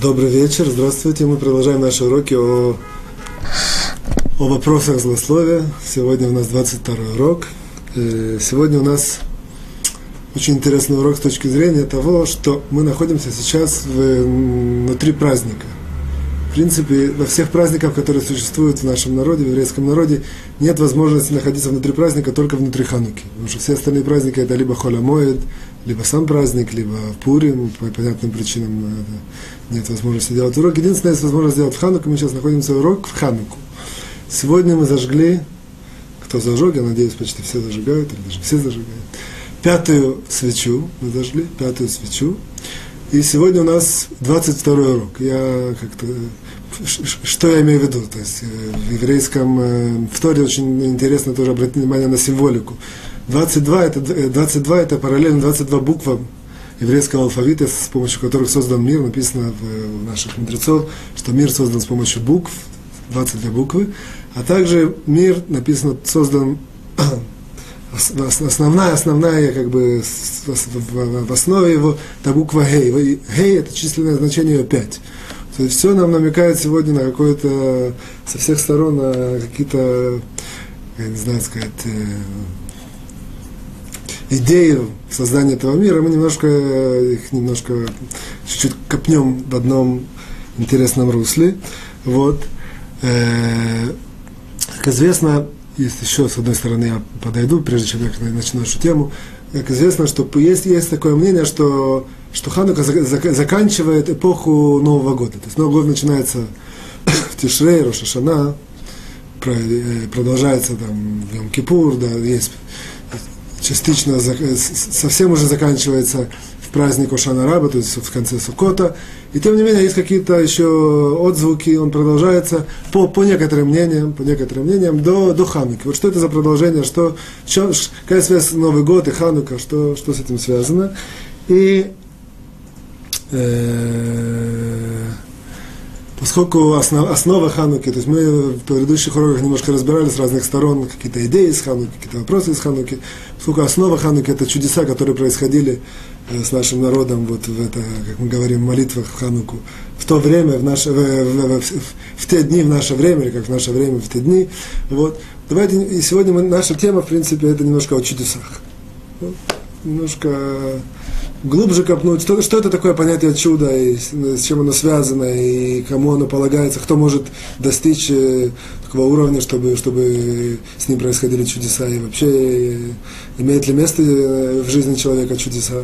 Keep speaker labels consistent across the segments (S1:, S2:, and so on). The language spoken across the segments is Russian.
S1: Добрый вечер, здравствуйте. Мы продолжаем наши уроки о, о вопросах злословия. Сегодня у нас 22 урок. Э, сегодня у нас очень интересный урок с точки зрения того, что мы находимся сейчас в, внутри праздника принципе, во всех праздниках, которые существуют в нашем народе, в еврейском народе, нет возможности находиться внутри праздника только внутри Хануки. Потому что все остальные праздники это либо Холямоид, либо сам праздник, либо Пурим, по понятным причинам э, нет возможности делать урок. Единственное, есть возможность сделать в Хануку, мы сейчас находимся урок в Хануку. Сегодня мы зажгли, кто зажег, я надеюсь, почти все зажигают, или даже все зажигают, пятую свечу мы зажгли, пятую свечу. И сегодня у нас 22 урок. Я как-то что я имею в виду? То есть э, в еврейском э, в Торе очень интересно тоже обратить внимание на символику. 22 это, 22 это параллельно 22 буквам еврейского алфавита, с помощью которых создан мир, написано в, в наших мудрецов, что мир создан с помощью букв, 22 буквы, а также мир написано создан основная, основная, как бы, в основе его, это буква Гей. Гей – это численное значение 5. То есть все нам намекает сегодня на какое-то, со всех сторон, на какие-то, я не знаю сказать, э, идею создания этого мира. Мы немножко их немножко чуть-чуть копнем в одном интересном русле. Вот. Э, как известно, есть еще, с одной стороны, я подойду, прежде чем я начну эту тему, как известно, что есть, есть такое мнение, что что Ханука заканчивает эпоху Нового года. То есть Новый год начинается в Тишрей, Рошашана, э, продолжается там в Йом-Кипур, да, есть частично совсем уже заканчивается в праздник Ошана Раба, то есть в конце Сукота. И тем не менее есть какие-то еще отзвуки, он продолжается по, по некоторым мнениям, по некоторым мнениям до, до Хануки. Вот что это за продолжение, что, что, какая связь Новый год и Ханука, что, что с этим связано. И Э, поскольку основ, основа Хануки, то есть мы в предыдущих уроках немножко разбирали с разных сторон какие-то идеи из Хануки, какие-то вопросы из Хануки, поскольку основа Хануки это чудеса, которые происходили э, с нашим народом вот в это, как мы говорим, в молитвах в Хануку, в то время, в, наше, в, в, в, в те дни, в наше время, или как в наше время, в те дни. Вот. Давайте, и сегодня мы, наша тема, в принципе, это немножко о чудесах. Вот. Немножко глубже копнуть, что, что это такое понятие чуда, и с, чем оно связано, и кому оно полагается, кто может достичь э, такого уровня, чтобы, чтобы с ним происходили чудеса, и вообще э, имеет ли место э, в жизни человека чудеса,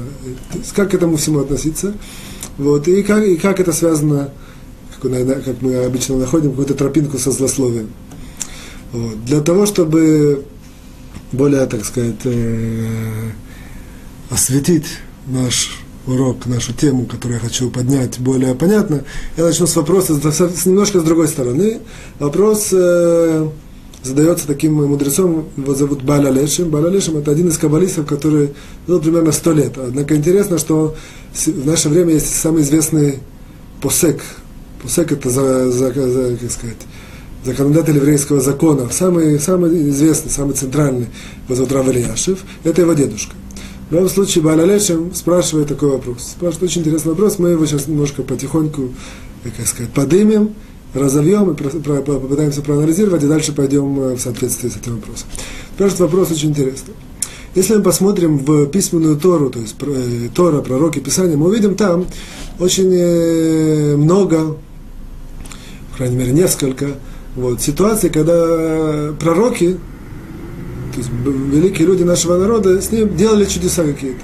S1: как к этому всему относиться, вот, и как, и как это связано, как, как мы обычно находим, какую-то тропинку со злословием. Вот. Для того, чтобы более, так сказать, осветить наш урок, нашу тему, которую я хочу поднять более понятно, я начну с вопроса с, немножко с другой стороны. Вопрос э, задается таким мудрецом, его зовут Баля Лешим. Баля Лешим – это один из каббалистов, который жил примерно сто лет. Однако интересно, что в наше время есть самый известный посек. Посек – это, за, за, за, как сказать, законодатель еврейского закона, самый, самый известный, самый центральный, его зовут Рав Ильяшев, это его дедушка. В любом случае, Балалешем спрашивает такой вопрос. Спрашивает очень интересный вопрос, мы его сейчас немножко потихоньку, как сказать, подымем, разовьем и попытаемся проанализировать, и дальше пойдем э, в соответствии с этим вопросом. Спрашивает вопрос очень интересный. Если мы посмотрим в письменную Тору, то есть э, Тора, пророки, Писания, мы увидим там очень э, много, по крайней мере, несколько вот, ситуаций, когда пророки то есть великие люди нашего народа с ним делали чудеса какие-то.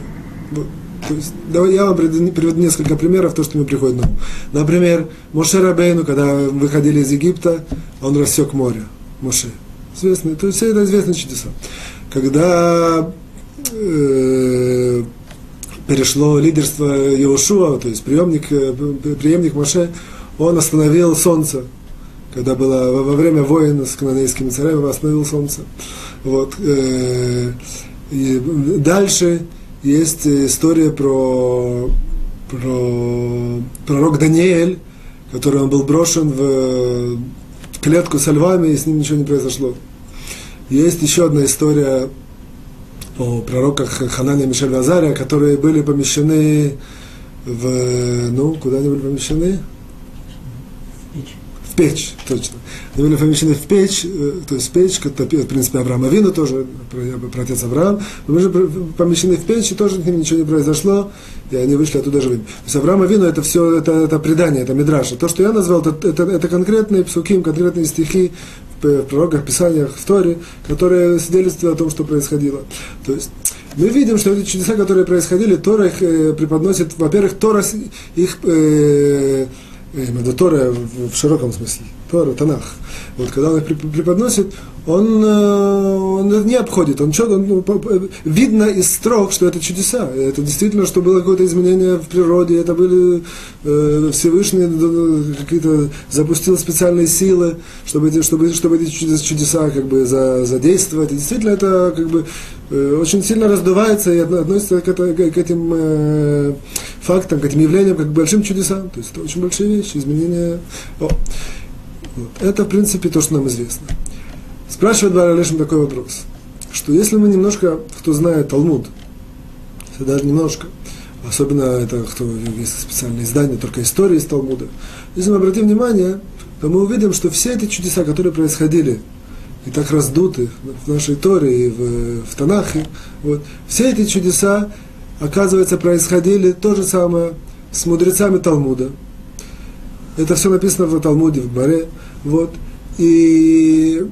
S1: Вот. То есть, давай я вам приведу несколько примеров, то, что мне приходит на ум. Например, Моше Рабейну, когда выходили из Египта, он рассек море. Моше. Известный, то есть все это известные чудеса. Когда э, перешло лидерство Иошуа, то есть преемник, э, преемник Моше, он остановил солнце. Когда было во время войн с кананейскими царями, он остановил солнце. Вот. Э, и дальше есть история про, про пророк Даниэль, который он был брошен в клетку со львами, и с ним ничего не произошло. Есть еще одна история о пророках Ханане и Мишель которые были помещены в... Ну, куда они были помещены?
S2: Печь.
S1: Точно. Были помещены в печь, э, то есть печь, как, в принципе, Авраам Авину тоже, про, отец Авраам, мы были помещены в печь, и тоже ничего не произошло, и они вышли оттуда живыми. То есть Авраам Авину это все, это, это предание, это мидраша. То, что я назвал, это, это, это конкретные псуким, конкретные стихи в пророках, писаниях, в Торе, которые свидетельствуют о том, что происходило. То есть мы видим, что эти чудеса, которые происходили, Тора их э, преподносит, во-первых, Тора их э, э, Тора в, в широком смысле, Тора, Танах. Вот когда он их преподносит, он, э, он не обходит, он что он, ну, видно из строк, что это чудеса. Это действительно, что было какое-то изменение в природе, это были э, Всевышний какие-то запустил специальные силы, чтобы, чтобы, чтобы эти чудеса как бы за, задействовать. И действительно, это как бы э, очень сильно раздувается и относится к, это, к этим э, фактам, к этим явлениям, как к большим чудесам. То есть это очень большие вещи, изменения. О. Вот. Это, в принципе, то, что нам известно. Спрашивает Баралешин такой вопрос, что если мы немножко, кто знает Талмуд, даже немножко, особенно это, кто есть специальные издания, только истории из Талмуда, если мы обратим внимание, то мы увидим, что все эти чудеса, которые происходили и так раздуты в нашей Торе и в, в Танахе, вот, все эти чудеса, оказывается, происходили то же самое с мудрецами Талмуда. Это все написано в Талмуде, в Баре. Вот. И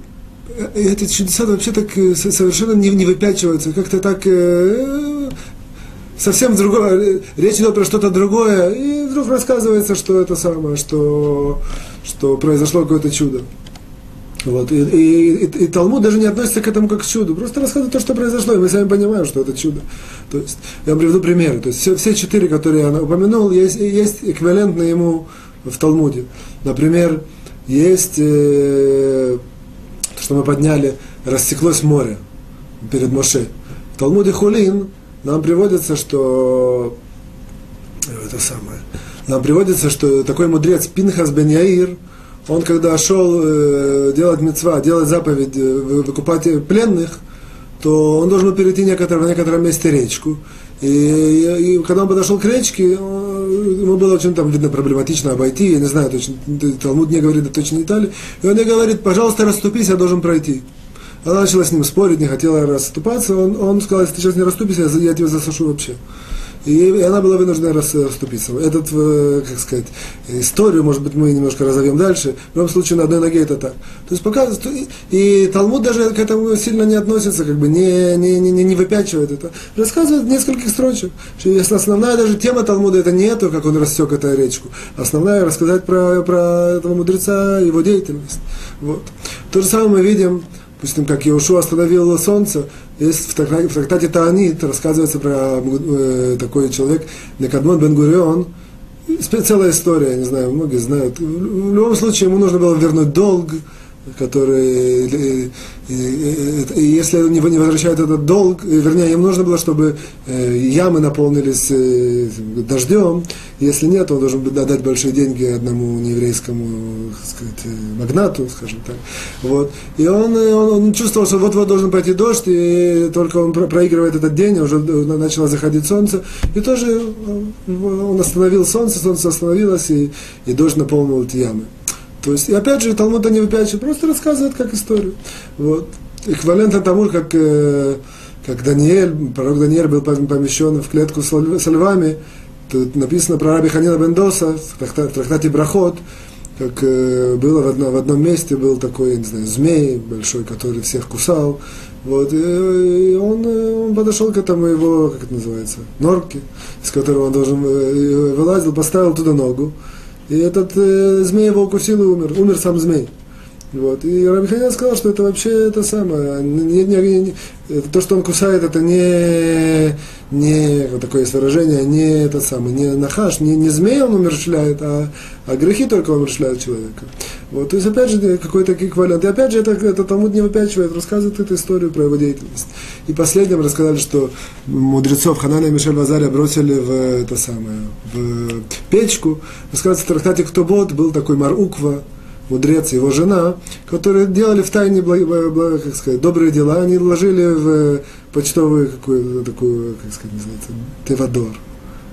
S1: эти чудеса вообще так э, совершенно не, не выпячиваются, как-то так э, совсем другое, речь идет про что-то другое, и вдруг рассказывается, что это самое, что, что произошло какое-то чудо. Вот, и, и, и, и Талмуд даже не относится к этому как к чуду, просто рассказывает то, что произошло, и мы сами понимаем, что это чудо. То есть, я вам приведу примеры. То есть, все, все четыре, которые я упомянул, есть, есть эквивалентные ему в Талмуде. Например, есть э, что мы подняли, растеклось море перед Моше. В Талмуде Хулин нам приводится, что это самое, нам приводится, что такой мудрец Пинхас бен Яир, он когда шел э, делать мецва, делать заповедь, э, выкупать пленных, то он должен был перейти некоторое, в некотором месте речку. И, и, и когда он подошел к речке, ему было очень там, видно, проблематично обойти, я не знаю точно, Талмуд не говорит точно детали, и он мне говорит, пожалуйста, расступись, я должен пройти. Она начала с ним спорить, не хотела расступаться, он, он сказал, если ты сейчас не расступишься, я, я тебя засушу вообще. И она была вынуждена расступиться. Этот, э, как сказать, историю, может быть, мы немножко разовьем дальше. В любом случае, на одной ноге это так. То есть показывает, и Талмуд даже к этому сильно не относится, как бы не, не, не, не выпячивает это. Рассказывает нескольких строчек, что основная даже тема Талмуда это не то, как он рассек эту речку. Основная рассказать про, про этого мудреца, его деятельность. Вот. То же самое мы видим допустим, как Иошу остановил солнце, есть в трактате, в трактате Таанит рассказывается про э, такой человек, Некадмон бен Гурион, целая история, не знаю, многие знают. В любом случае, ему нужно было вернуть долг, который, и, и, и, если не, не возвращают этот долг, вернее, им нужно было, чтобы э, ямы наполнились э, дождем, если нет, он должен отдать большие деньги одному нееврейскому сказать, э, магнату, скажем так. Вот. И он, э, он, он чувствовал, что вот-вот должен пойти дождь, и только он проигрывает этот день, уже начало заходить солнце, и тоже э, он остановил солнце, солнце остановилось, и, и дождь наполнил эти ямы. То есть, и опять же, Талмуд не выпячивает, просто рассказывает как историю. Вот. Эквивалентно тому, как, э, как Даниэль, пророк Даниэль был помещен в клетку с львами, тут написано про Раби Ханина Бендоса в трактате Брахот, как э, было в одном, в одном месте, был такой, не знаю, змей большой, который всех кусал. Вот, и, и он, он подошел к этому его, как это называется, норке, из которого он должен э, вылазил, поставил туда ногу. И этот э, змей его укусил и умер. Умер сам змей. Вот. И Рабиханян сказал, что это вообще это самое. Не, не, не, это то, что он кусает, это не, не такое есть выражение, не это самое, не нахаш, не, не змей он умерщвляет, а, а грехи только умерщвляют человека. Вот. То есть, опять же, какой-то эквивалент. И опять же, это, это Талмуд не выпячивает, рассказывает эту историю про его деятельность. И последним рассказали, что мудрецов Ханана и Мишель Вазаря бросили в это самое, в печку. Рассказывается в трактате Ктобот был такой Маруква, мудрец, его жена, которые делали в тайне добрые дела, они ложили в почтовую какую-то такую, как сказать, называется, тевадор.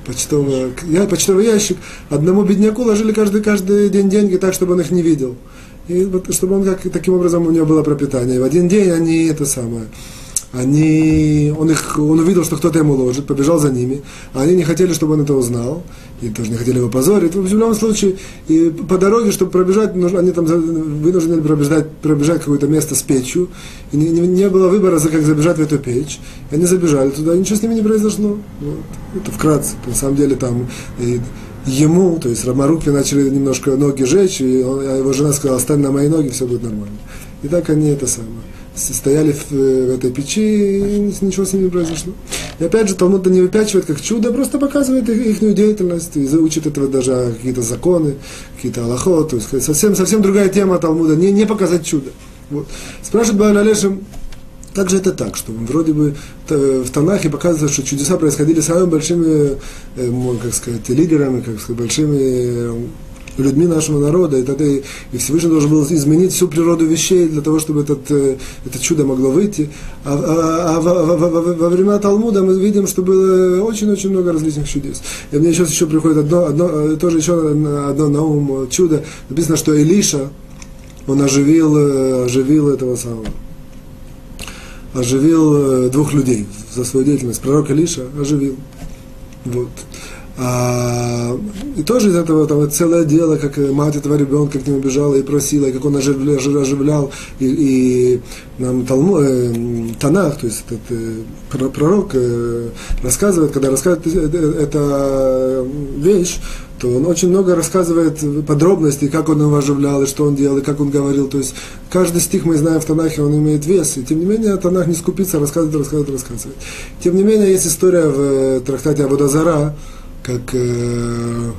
S1: почтовый, я, почтовый ящик, одному бедняку ложили каждый, каждый день деньги так, чтобы он их не видел. И вот, чтобы он как, таким образом у него было пропитание. И в один день они это самое они, он, их, он увидел, что кто-то ему ложит, побежал за ними, а они не хотели, чтобы он это узнал, и тоже не хотели его позорить. В любом случае, и по дороге, чтобы пробежать, они там вынуждены пробежать, пробежать какое-то место с печью, и не, не, не было выбора, как забежать в эту печь. И они забежали туда, и ничего с ними не произошло. Вот. Это вкратце. На самом деле там и, ему, то есть Рамарукве начали немножко ноги жечь, и он, а его жена сказала, оставь на мои ноги, все будет нормально. И так они это самое стояли в, в этой печи, и ничего с ними не произошло. И опять же, Талмуд не выпячивает как чудо, просто показывает их, их деятельность, и учит этого даже какие-то законы, какие-то аллахот, то есть совсем, совсем другая тема Талмуда, не, не показать чудо. Вот. Спрашивает Бааль Алешем, как же это так, что вроде бы в Танахе показывается, что чудеса происходили самыми большими, э, как сказать, лидерами, как сказать, большими людьми нашего народа, и, тогда, и Всевышний должен был изменить всю природу вещей для того, чтобы этот, э, это чудо могло выйти. А, а, а во, во, во, во времена Талмуда мы видим, что было очень-очень много различных чудес. И мне сейчас еще приходит одно, одно, э, тоже еще одно на ум чудо. Написано, что Илиша, он оживил, э, оживил этого самого оживил двух людей за свою деятельность. Пророк Илиша оживил. Вот. А, и тоже из этого там целое дело, как мать этого ребенка к нему бежала и просила, и как он оживлял, оживлял и, и нам Талму, э, Танах, то есть этот э, пророк э, рассказывает, когда рассказывает э, вещь, то он очень много рассказывает подробностей, как он его оживлял, и что он делал, и как он говорил. То есть каждый стих мы знаем в Танахе, он имеет вес. И тем не менее Танах не скупится, рассказывает, рассказывает, рассказывает. Тем не менее есть история в э, трактате Абудазара, как, э,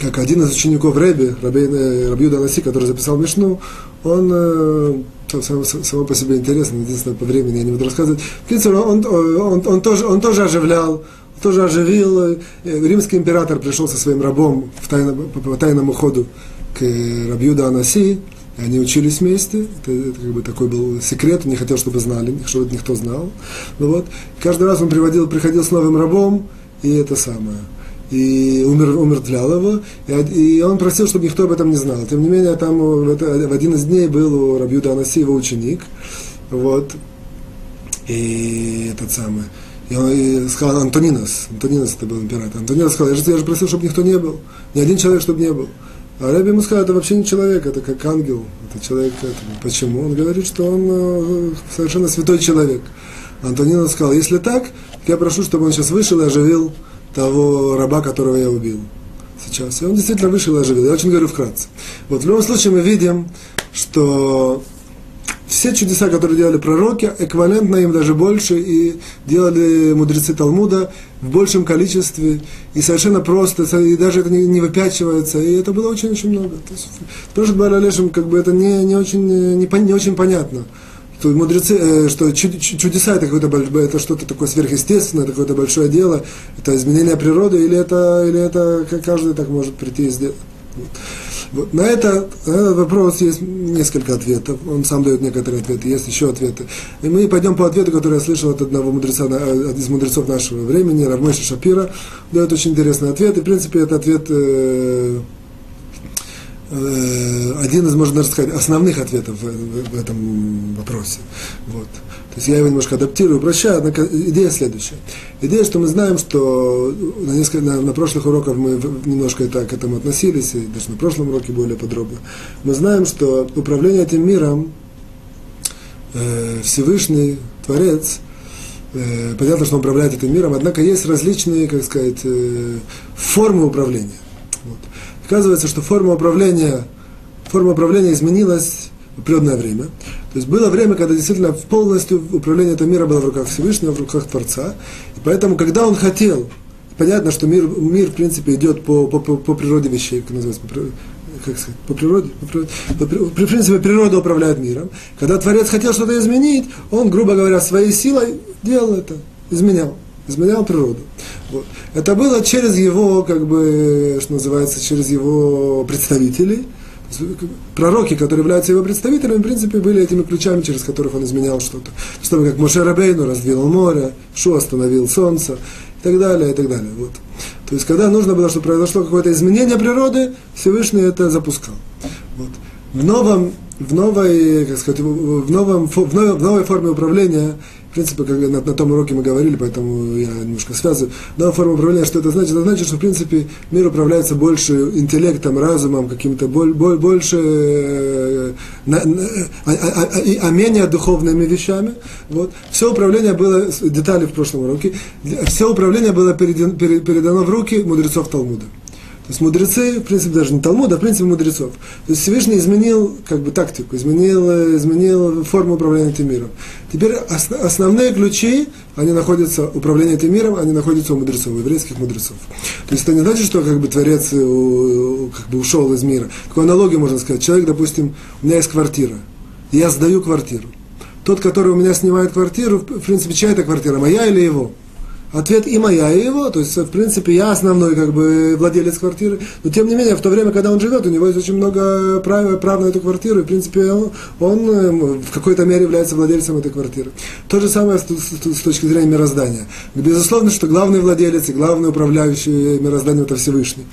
S1: как один из учеников Рэби, Рабиуда Наси, который записал Мишну, он э, само, по себе интересно, единственное, по времени я не буду рассказывать. В принципе, он, он, он, тоже, он тоже оживлял, тоже оживил. Э, римский император пришел со своим рабом в тайном, по, тайному ходу к Рабиуда Анаси, и они учились вместе. Это, это как бы такой был секрет, он не хотел, чтобы знали, чтобы никто знал. Ну, вот. Каждый раз он приводил, приходил с новым рабом, и это самое. И умер, умертвлял его, и, и он просил, чтобы никто об этом не знал. Тем не менее, там это, в один из дней был у Рабьюда Анаси его ученик, вот, и этот самый, и он и сказал Антонинос, Антонинос это был император, Антонинос сказал, я же, я же просил, чтобы никто не был, ни один человек, чтобы не был. А Рэбби ему сказал, это вообще не человек, это как ангел, это человек. Это, почему? Он говорит, что он э, совершенно святой человек. Антонина сказал, если так, я прошу, чтобы он сейчас вышел и оживил того раба, которого я убил сейчас. И он действительно вышел и оживил. Я очень говорю вкратце. Вот в любом случае мы видим, что все чудеса, которые делали пророки, эквивалентно им даже больше, и делали мудрецы Талмуда в большем количестве, и совершенно просто, и даже это не, выпячивается, и это было очень-очень много. То есть, спрашивает Баралешем, как бы это не, не, очень, не, не очень понятно что мудрецы, э, что чудеса это какое-то это что-то такое сверхъестественное, это какое-то большое дело, это изменение природы, или это, или это каждый так может прийти и сделать. Вот. На, это, на этот вопрос есть несколько ответов. Он сам дает некоторые ответы, есть еще ответы. И мы пойдем по ответу, который я слышал от одного мудреца, э, из мудрецов нашего времени, Равмеша Шапира. Дает очень интересный ответ. И, в принципе, это ответ э, Э, один из, можно даже сказать, основных ответов в, в, этом вопросе. Вот. То есть я его немножко адаптирую, упрощаю, однако идея следующая. Идея, что мы знаем, что на, несколько, на, на прошлых уроках мы немножко это, к этому относились, и даже на прошлом уроке более подробно. Мы знаем, что управление этим миром э, Всевышний Творец, э, понятно, что он управляет этим миром, однако есть различные, как сказать, э, формы управления. Оказывается, что форма управления, форма управления изменилась в определенное время. То есть было время, когда действительно полностью управление этого мира было в руках Всевышнего, в руках Творца. И поэтому, когда он хотел, понятно, что мир, мир в принципе, идет по, по, по, по природе вещей, как называется, по, как сказать, по природе, по, природе, по, по, принципе, природа управляет миром. Когда Творец хотел что-то изменить, он, грубо говоря, своей силой делал это, изменял изменял природу. Вот. Это было через его, как бы, что называется, через его представителей. Пророки, которые являются его представителями, в принципе, были этими ключами, через которых он изменял что-то. Что как Моше Рабейну раздвинул море, Шу остановил солнце. так далее, и так далее. Вот. То есть, когда нужно было, чтобы произошло какое-то изменение природы, Всевышний это запускал. Вот. В новом, в новой, как сказать, в, новом, в, новой, в новой форме управления в принципе, как на, на том уроке мы говорили, поэтому я немножко связываю. Но форма управления, что это значит? Это значит, что, в принципе, мир управляется больше интеллектом, разумом, каким-то боль, боль, больше, э, на, на, а, а, а, а менее духовными вещами. Вот. Все управление было, детали в прошлом уроке, все управление было передано, передано в руки мудрецов Талмуда. То есть мудрецы, в принципе, даже не Талмуда, а в принципе мудрецов. То есть Всевышний изменил как бы тактику, изменил, изменил форму управления этим миром. Теперь ос, основные ключи, они находятся, управление этим миром, они находятся у мудрецов, у еврейских мудрецов. То есть это не значит, что как бы Творец как бы ушел из мира. Такую аналогию можно сказать. Человек, допустим, у меня есть квартира, я сдаю квартиру. Тот, который у меня снимает квартиру, в принципе, чья это квартира, моя или его? Ответ и моя, и его. То есть, в принципе, я основной как бы владелец квартиры. Но тем не менее, в то время, когда он живет, у него есть очень много прав, прав на эту квартиру. И, в принципе, он, он эм, в какой-то мере является владельцем этой квартиры. То же самое с, с, с точки зрения мироздания. Безусловно, что главный владелец и главный управляющий мирозданием это Всевышний.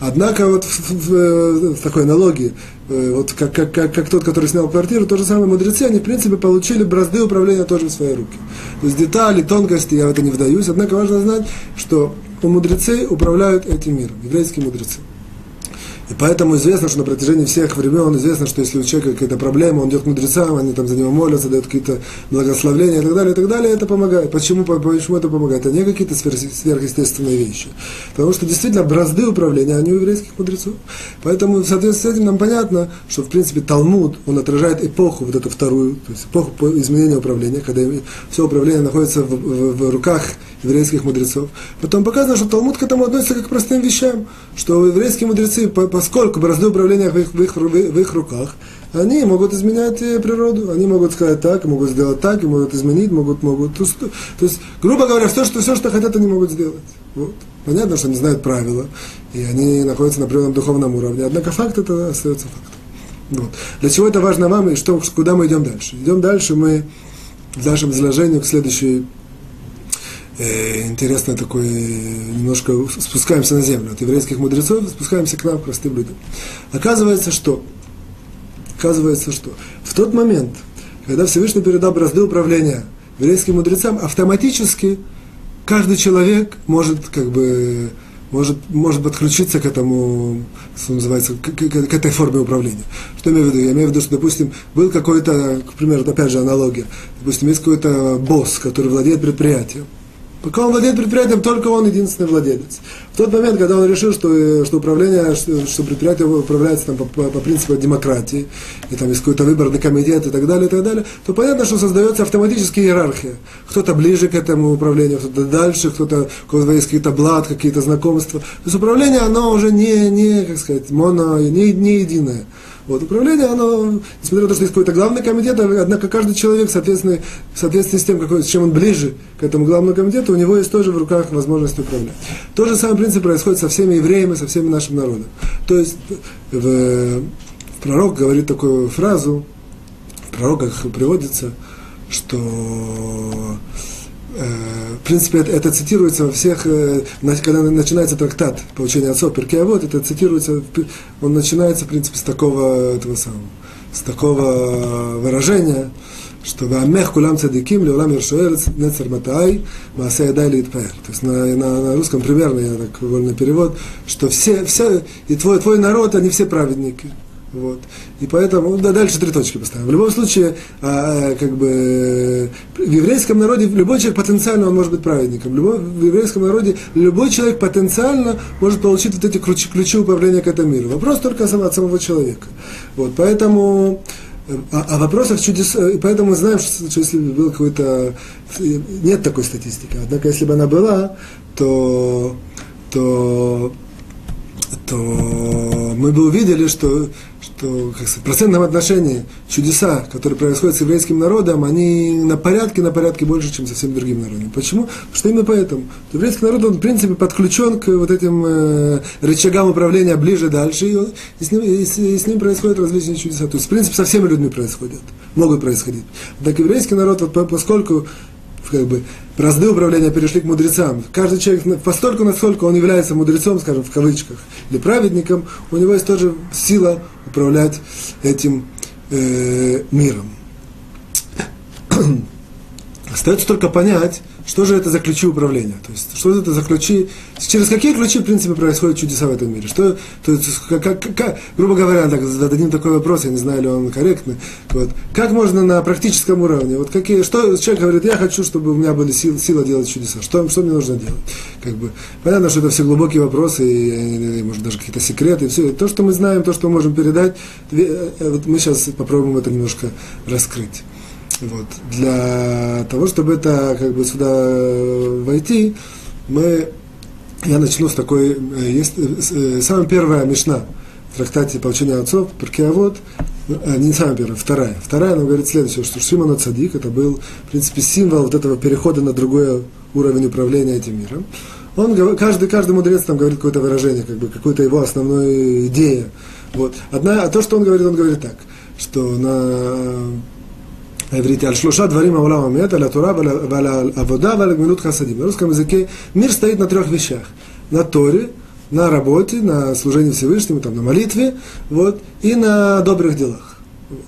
S1: Однако вот в, в, в такой аналогии Э, вот как, как, как, как тот, который снял квартиру, то же самое мудрецы, они, в принципе, получили бразды управления тоже в свои руки. То есть детали, тонкости, я в это не вдаюсь, однако важно знать, что мудрецы управляют этим миром, еврейские мудрецы. И поэтому известно, что на протяжении всех времен известно, что если у человека какая-то проблема, он идет к мудрецам, они там за него молятся, дают какие-то благословления и так далее, и так далее, это помогает. Почему, почему это помогает? Это не какие-то сверхъестественные вещи. Потому что действительно бразды управления, они у еврейских мудрецов. Поэтому в соответствии с этим нам понятно, что в принципе Талмуд, он отражает эпоху, вот эту вторую, то есть эпоху изменения управления, когда все управление находится в, в, в руках еврейских мудрецов. Потом показано, что Талмуд к этому относится как к простым вещам, что еврейские мудрецы, поскольку бразды управления в их, в их, в их руках, они могут изменять э, природу, они могут сказать так, могут сделать так, могут изменить, могут, могут. То, то есть, грубо говоря, все что, все, что хотят, они могут сделать. Вот. Понятно, что они знают правила, и они находятся на определенном духовном уровне. Однако факт это остается фактом. Вот. Для чего это важно вам и что, куда мы идем дальше? Идем дальше мы в нашем изложении к следующей интересно такой, немножко спускаемся на землю от еврейских мудрецов, спускаемся к нам, простым людям. Оказывается, что, оказывается, что в тот момент, когда Всевышний передал бразды управления еврейским мудрецам, автоматически каждый человек может как бы может, может подключиться к этому, что называется, к, к, к этой форме управления. Что я имею в виду? Я имею в виду, что, допустим, был какой-то, к примеру, опять же аналогия, допустим, есть какой-то босс, который владеет предприятием, Пока он владеет предприятием, только он единственный владелец. В тот момент, когда он решил, что, что управление, что предприятие управляется там, по, по, по принципу демократии, и там есть какой-то выборный комитет и так далее, и так далее, то понятно, что создается автоматически иерархия. Кто-то ближе к этому управлению, кто-то дальше, кто-то, у кого есть какие-то блат, какие-то знакомства. То есть управление, оно уже не, не как сказать, моно, не, не единое. Вот, управление, оно, несмотря на то, что есть какой-то главный комитет, однако каждый человек, соответственно, в соответствии с тем, какой, с чем он ближе к этому главному комитету, у него есть тоже в руках возможность управлять. То же самое принцип происходит со всеми евреями, со всеми нашим народом. То есть в, пророк говорит такую фразу, в пророках приводится, что в принципе, это, это цитируется во всех, э, когда начинается трактат получения отцов вот это цитируется, он начинается, в принципе, с такого, этого самого, с такого выражения, что «Вамех кулам цадиким леулам ершуэрец нецер матай маасэ ядай литпэр». То есть на, на, на русском примерно, я так вольный перевод, что все, все, и твой, твой народ, они все праведники. Вот. И поэтому, да, дальше три точки поставим. В любом случае, а, как бы, в еврейском народе любой человек потенциально он может быть праведником. Любой, в еврейском народе любой человек потенциально может получить вот эти ключи, ключи управления к этому миру. Вопрос только от самого человека. Вот, поэтому, а, а вопросов чудес, и поэтому мы знаем, что, что если бы был какой-то, нет такой статистики, однако если бы она была, то, то то мы бы увидели, что, что как сказать, в процентном отношении чудеса, которые происходят с еврейским народом, они на порядке, на порядке больше, чем со всеми другими народами. Почему? Потому что именно поэтому. Еврейский народ, он, в принципе, подключен к вот этим э, рычагам управления ближе, дальше, и, он, и, с ним, и, с, и с ним происходят различные чудеса. То есть, в принципе, со всеми людьми происходят, могут происходить. Так еврейский народ, вот, поскольку как бы, бразды управления перешли к мудрецам. Каждый человек, постольку, насколько он является мудрецом, скажем, в кавычках, или праведником, у него есть тоже сила управлять этим э, миром. Остается только понять, что же это за ключи управления? То есть, что это за ключи? Через какие ключи, в принципе, происходят чудеса в этом мире? Что, то есть, как, как, как, грубо говоря, так, зададим такой вопрос, я не знаю, ли он корректный. Вот, как можно на практическом уровне? Вот какие, что человек говорит, я хочу, чтобы у меня были силы, сила делать чудеса. Что, что мне нужно делать? Как бы, понятно, что это все глубокие вопросы, и, и может, даже какие-то секреты, и все. И то, что мы знаем, то, что мы можем передать, э, вот мы сейчас попробуем это немножко раскрыть. Вот. Для того, чтобы это как бы сюда э, войти, мы, я начну с такой, э, есть э, самая первая мешна в трактате получения отцов, Паркиавод, не самая первая, вторая. Вторая, она говорит следующее, что Шимон Цадик, это был, в принципе, символ вот этого перехода на другой уровень управления этим миром. Он, каждый, каждый мудрец там говорит какое-то выражение, как бы, какую-то его основную идею. Вот. Одна, а то, что он говорит, он говорит так, что на иврите. Аль-Шлуша дворим аулам амет, аля-Тура, аля-Авода, аля-Гмилут хасадим. На русском языке мир стоит на трех вещах. На Торе, на работе, на служении Всевышнему, там, на молитве, вот, и на добрых делах. Вот.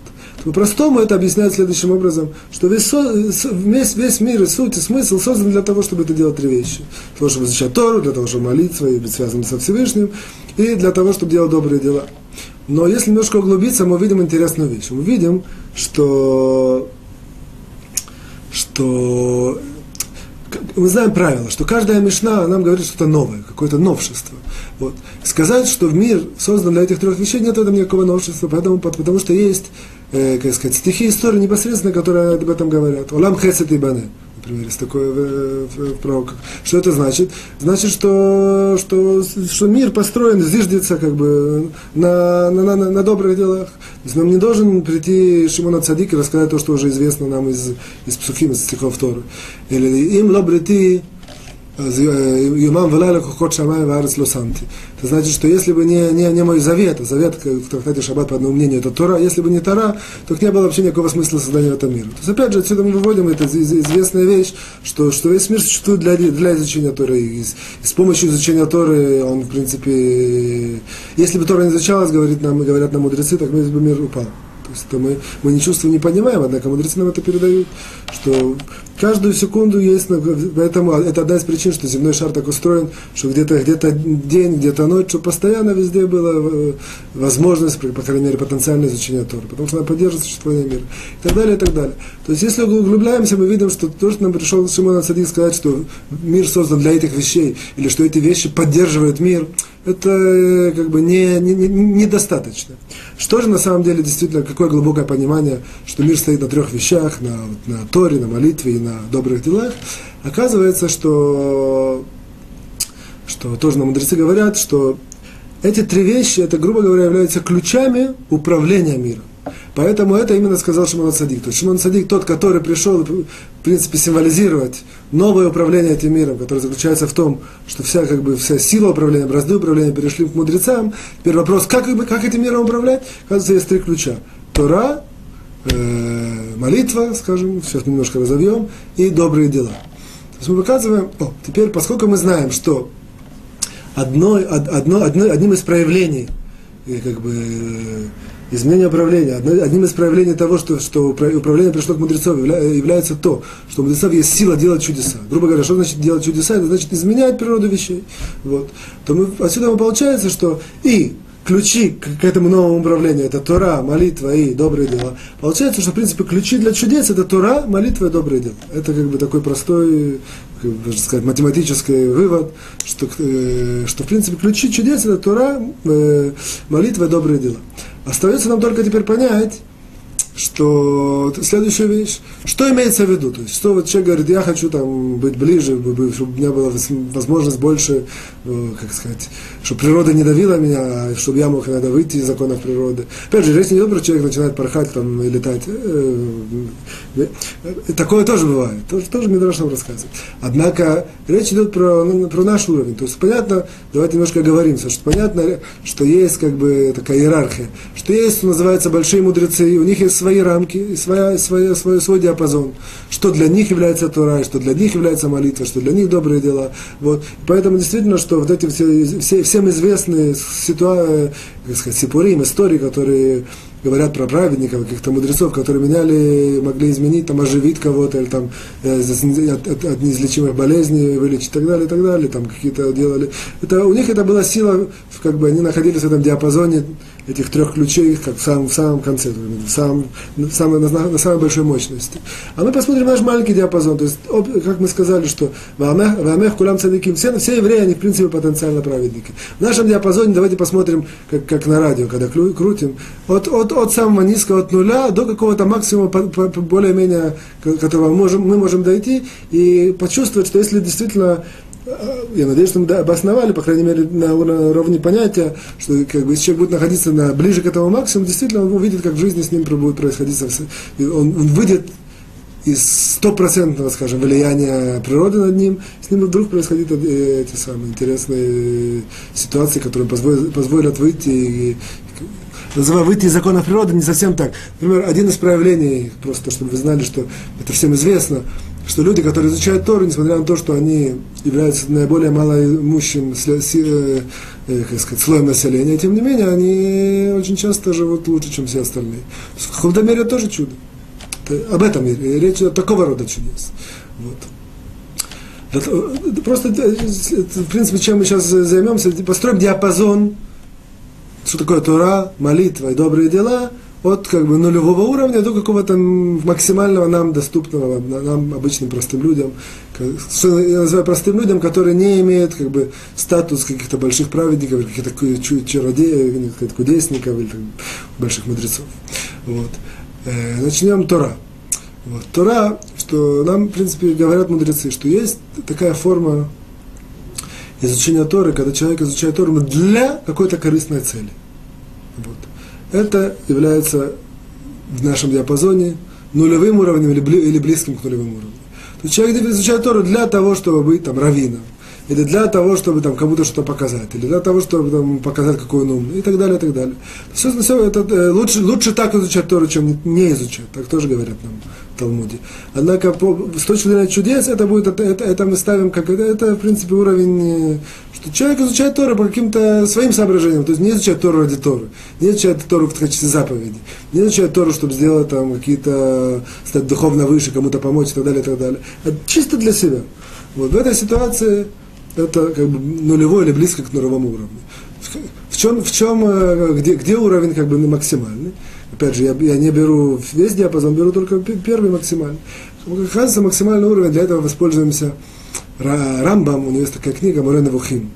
S1: По-простому это объясняет следующим образом, что весь, весь, весь мир и суть, и смысл создан для того, чтобы это делать три вещи. Для того, чтобы изучать Тору, для того, чтобы молиться и быть связанным со Всевышним, и для того, чтобы делать добрые дела. Но если немножко углубиться, мы увидим интересную вещь. Мы видим, что, что мы знаем правило, что каждая мешна нам говорит что-то новое, какое-то новшество. Вот. Сказать, что мир создан для этих трех вещей, нет в этом никакого новшества, поэтому, потому что есть, э, как сказать, стихи истории непосредственно, которые об этом говорят. Олам хесет и бане например, есть такое в, в, пророках. Что это значит? Значит, что, что, что мир построен, зиждется как бы на, на, на, на добрых делах. То есть нам не должен прийти Шимон Цадик и рассказать то, что уже известно нам из, из Псухим, из стихов Торы. Или им лобрити Юмам Валайла Кухот Шамай Варец Лосанти. Это значит, что если бы не, не, не мой завет, а завет в трактате Шаббат, по одному мнению, это Тора, если бы не Тора, то не было вообще никакого смысла создания этого мира. То есть, опять же, отсюда мы выводим, это известная вещь, что, что весь мир существует для, для изучения Торы. И с, и с помощью изучения Торы он, в принципе, если бы Тора не изучалась, говорит нам, говорят нам мудрецы, так бы мир упал. То есть это мы, мы не чувствуем, не понимаем, однако мудрецы нам это передают, что каждую секунду есть, поэтому это одна из причин, что земной шар так устроен, что где-то где день, где-то ночь, что постоянно везде была э, возможность, по крайней мере, потенциальное изучение Торы, потому что она поддерживает существование мира, и так далее, и так далее. То есть, если углубляемся, мы видим, что то, что нам пришел Шимон Садик сказать, что мир создан для этих вещей, или что эти вещи поддерживают мир, это э, как бы не, не, не, недостаточно. Что же на самом деле действительно, какое глубокое понимание, что мир стоит на трех вещах, на, на Торе, на молитве и на добрых делах, оказывается, что, что тоже на мудрецы говорят, что эти три вещи, это, грубо говоря, являются ключами управления миром. Поэтому это именно сказал Шимон Садик. То есть Шимон Садик тот, который пришел, в принципе, символизировать новое управление этим миром, которое заключается в том, что вся, как бы, вся сила управления, бразды управления перешли к мудрецам. Теперь вопрос, как, как этим миром управлять? Оказывается, есть три ключа. Тора, э, молитва, скажем, сейчас мы немножко разовьем, и добрые дела. То есть мы показываем, о, теперь, поскольку мы знаем, что одно, одно, одно, одним из проявлений, и как бы, изменение управления, одним из проявлений того, что, что управление пришло к мудрецам, является то, что у мудрецов есть сила делать чудеса. Грубо говоря, что значит делать чудеса? Это значит изменять природу вещей. Вот. То мы, отсюда получается, что и ключи к, к этому новому управлению, это Тора, молитва и добрые дела. Получается, что, в принципе, ключи для чудес – это Тора, молитва и добрые дела. Это как бы такой простой, как бы, сказать, математический вывод, что, э, что, в принципе, ключи чудес – это Тора, э, молитва и добрые дела. Остается нам только теперь понять, что следующая вещь, что имеется в виду, то есть, что вот человек говорит, я хочу там быть ближе, чтобы у меня была возможность больше, э, как сказать, чтобы природа не давила меня, а чтобы я мог иногда выйти из законов природы. Опять же, речь не идет про человек начинает порхать там и летать. Э, э, такое тоже бывает, тоже, тоже Мидраш нам рассказывает. Однако речь идет про, ну, про наш уровень. То есть понятно, давайте немножко оговоримся, что понятно, что есть как бы такая иерархия, что есть, что называется, большие мудрецы, у них есть свои рамки, своя, своя, свой, свой диапазон, что для них является Тора, что для них является молитва, что для них добрые дела. Вот. Поэтому действительно, что вот эти все, все, всем известные ситуации, как сказать, сипурим, истории, которые говорят про праведников, каких-то мудрецов, которые меняли, могли изменить, там, оживить кого-то, или там э, от, от, от неизлечимых болезней вылечить и так далее, и так далее, там какие-то делали. Это, у них это была сила, как бы они находились в этом диапазоне этих трех ключей, как в самом, в самом конце, в самом, в самой, на, самой большой мощности. А мы посмотрим наш маленький диапазон. То есть, как мы сказали, что в Амех Кулам Цадиким, все, все евреи, они в принципе потенциально праведники. В нашем диапазоне давайте посмотрим, как, как на радио, когда крутим, от, от, от самого низкого, от нуля до какого-то максимума, более-менее, которого можем, мы можем дойти, и почувствовать, что если действительно я надеюсь, что мы обосновали, по крайней мере, на уровне понятия, что как бы, если человек будет находиться на, ближе к этому максимуму, действительно он увидит, как в жизни с ним будет происходить, он, он выйдет из стопроцентного, скажем, влияния природы над ним, с ним вдруг происходят э, эти самые интересные ситуации, которые позволят, позволят выйти и, называю выйти из закона природы не совсем так. Например, один из проявлений, просто чтобы вы знали, что это всем известно, что люди, которые изучают Тору, несмотря на то, что они являются наиболее малоимущим э, э, слоем населения, тем не менее, они очень часто живут лучше, чем все остальные. В каком-то мере тоже чудо. Об этом речь о такого рода чудес. Вот. Это, просто, в принципе, чем мы сейчас займемся, построим диапазон, что такое Тора, молитва и добрые дела – от как бы нулевого уровня до какого-то максимального нам доступного, нам обычным простым людям, что я называю простым людям, которые не имеют как бы статус каких-то больших праведников, каких-то чародеев, кудесников или там, больших мудрецов. Вот. Э, начнем Тора. Вот. Тора, что нам, в принципе, говорят мудрецы, что есть такая форма изучения Торы, когда человек изучает Тору для какой-то корыстной цели. Это является в нашем диапазоне нулевым уровнем или близким к нулевым уровням. То есть человек изучает Тору для того, чтобы быть там раввином, или для того, чтобы там кому-то что-то показать, или для того, чтобы там, показать, какой он умный, и так далее, и так далее. Все, все это, э, лучше, лучше так изучать Тору, чем не изучать. Так тоже говорят нам в Талмуде. Однако, по, с точки зрения чудес, это будет, это, это, это мы ставим как, это, это, в принципе, уровень, э, что человек изучает Тору по каким-то своим соображениям, то есть не изучает Тору ради Торы, не изучает Тору в качестве заповеди, не изучает Тору, чтобы сделать там какие-то, стать духовно выше, кому-то помочь и так далее, и так далее. Это чисто для себя. Вот в этой ситуации это как бы нулевой или близко к нулевому уровню. В чем, в чем э, где, где уровень как бы максимальный? Опять же, я, я не беру весь диапазон, беру только первый максимальный. Оказывается, максимальный уровень, для этого воспользуемся Рамбам, у него есть такая книга Мурена Вухим.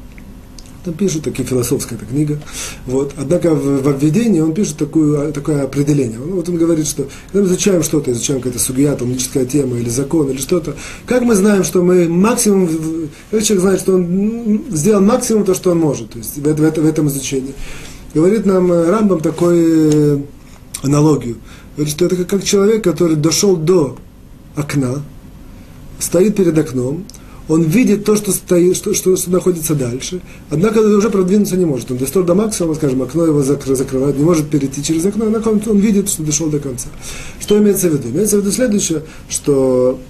S1: Там пишет, такая философская эта книга. Вот. Однако в, в обведении он пишет такую, такое определение. Он, вот он говорит, что когда мы изучаем что-то, изучаем какая-то сугия, талмудическая тема или закон или что-то, как мы знаем, что мы максимум, как человек знает, что он сделал максимум то, что он может, то есть в, в, в этом изучении. Говорит нам э, Рамбам такую э, аналогию. Говорит, что это как человек, который дошел до окна, стоит перед окном, он видит то, что, стоит, что, что, что находится дальше, однако уже продвинуться не может. Он достал до максимума, скажем, окно его закры, закрывает, не может перейти через окно, однако он, он видит, что дошел до конца. Что имеется в виду? Имеется в виду следующее, что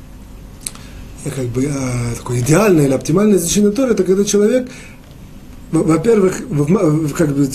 S1: э, как бы, а, такое идеальное или оптимальное изучение Торы, это когда человек во-первых, в, как бы,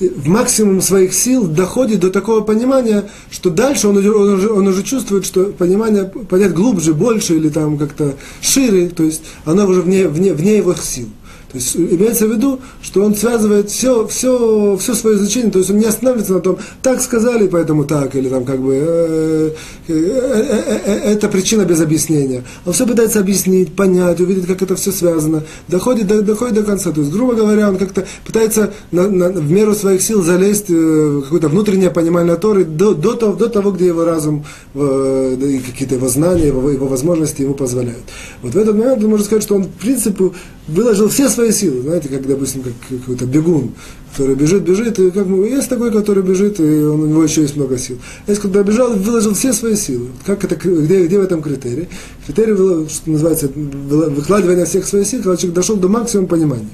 S1: в максимум своих сил доходит до такого понимания, что дальше он, он, уже, он уже чувствует, что понимание понять глубже, больше или там как-то шире, то есть оно уже вне, вне, вне его сил. То есть имеется в виду, что он связывает все, все, все свое изучение, то есть он не останавливается на том, так сказали, поэтому так, или там как бы э, э, э, это причина без объяснения. Он все пытается объяснить, понять, увидеть, как это все связано, доходит до, доходит до конца. То есть, грубо говоря, он как-то пытается на, на, в меру своих сил залезть в какое-то внутреннее понимание Торы до, до, того, до того, где его разум и какие-то его знания, его, его возможности ему позволяют. Вот в этот момент можно сказать, что он, в принципе, выложил все свои силы, знаете, как, допустим, как какой-то бегун, который бежит, бежит, и как мы, есть такой, который бежит, и он, у него еще есть много сил. Есть, когда бежал, выложил все свои силы. Как это, где, где в этом критерий? Критерий, что называется, выкладывание всех своих сил, когда человек дошел до максимума понимания.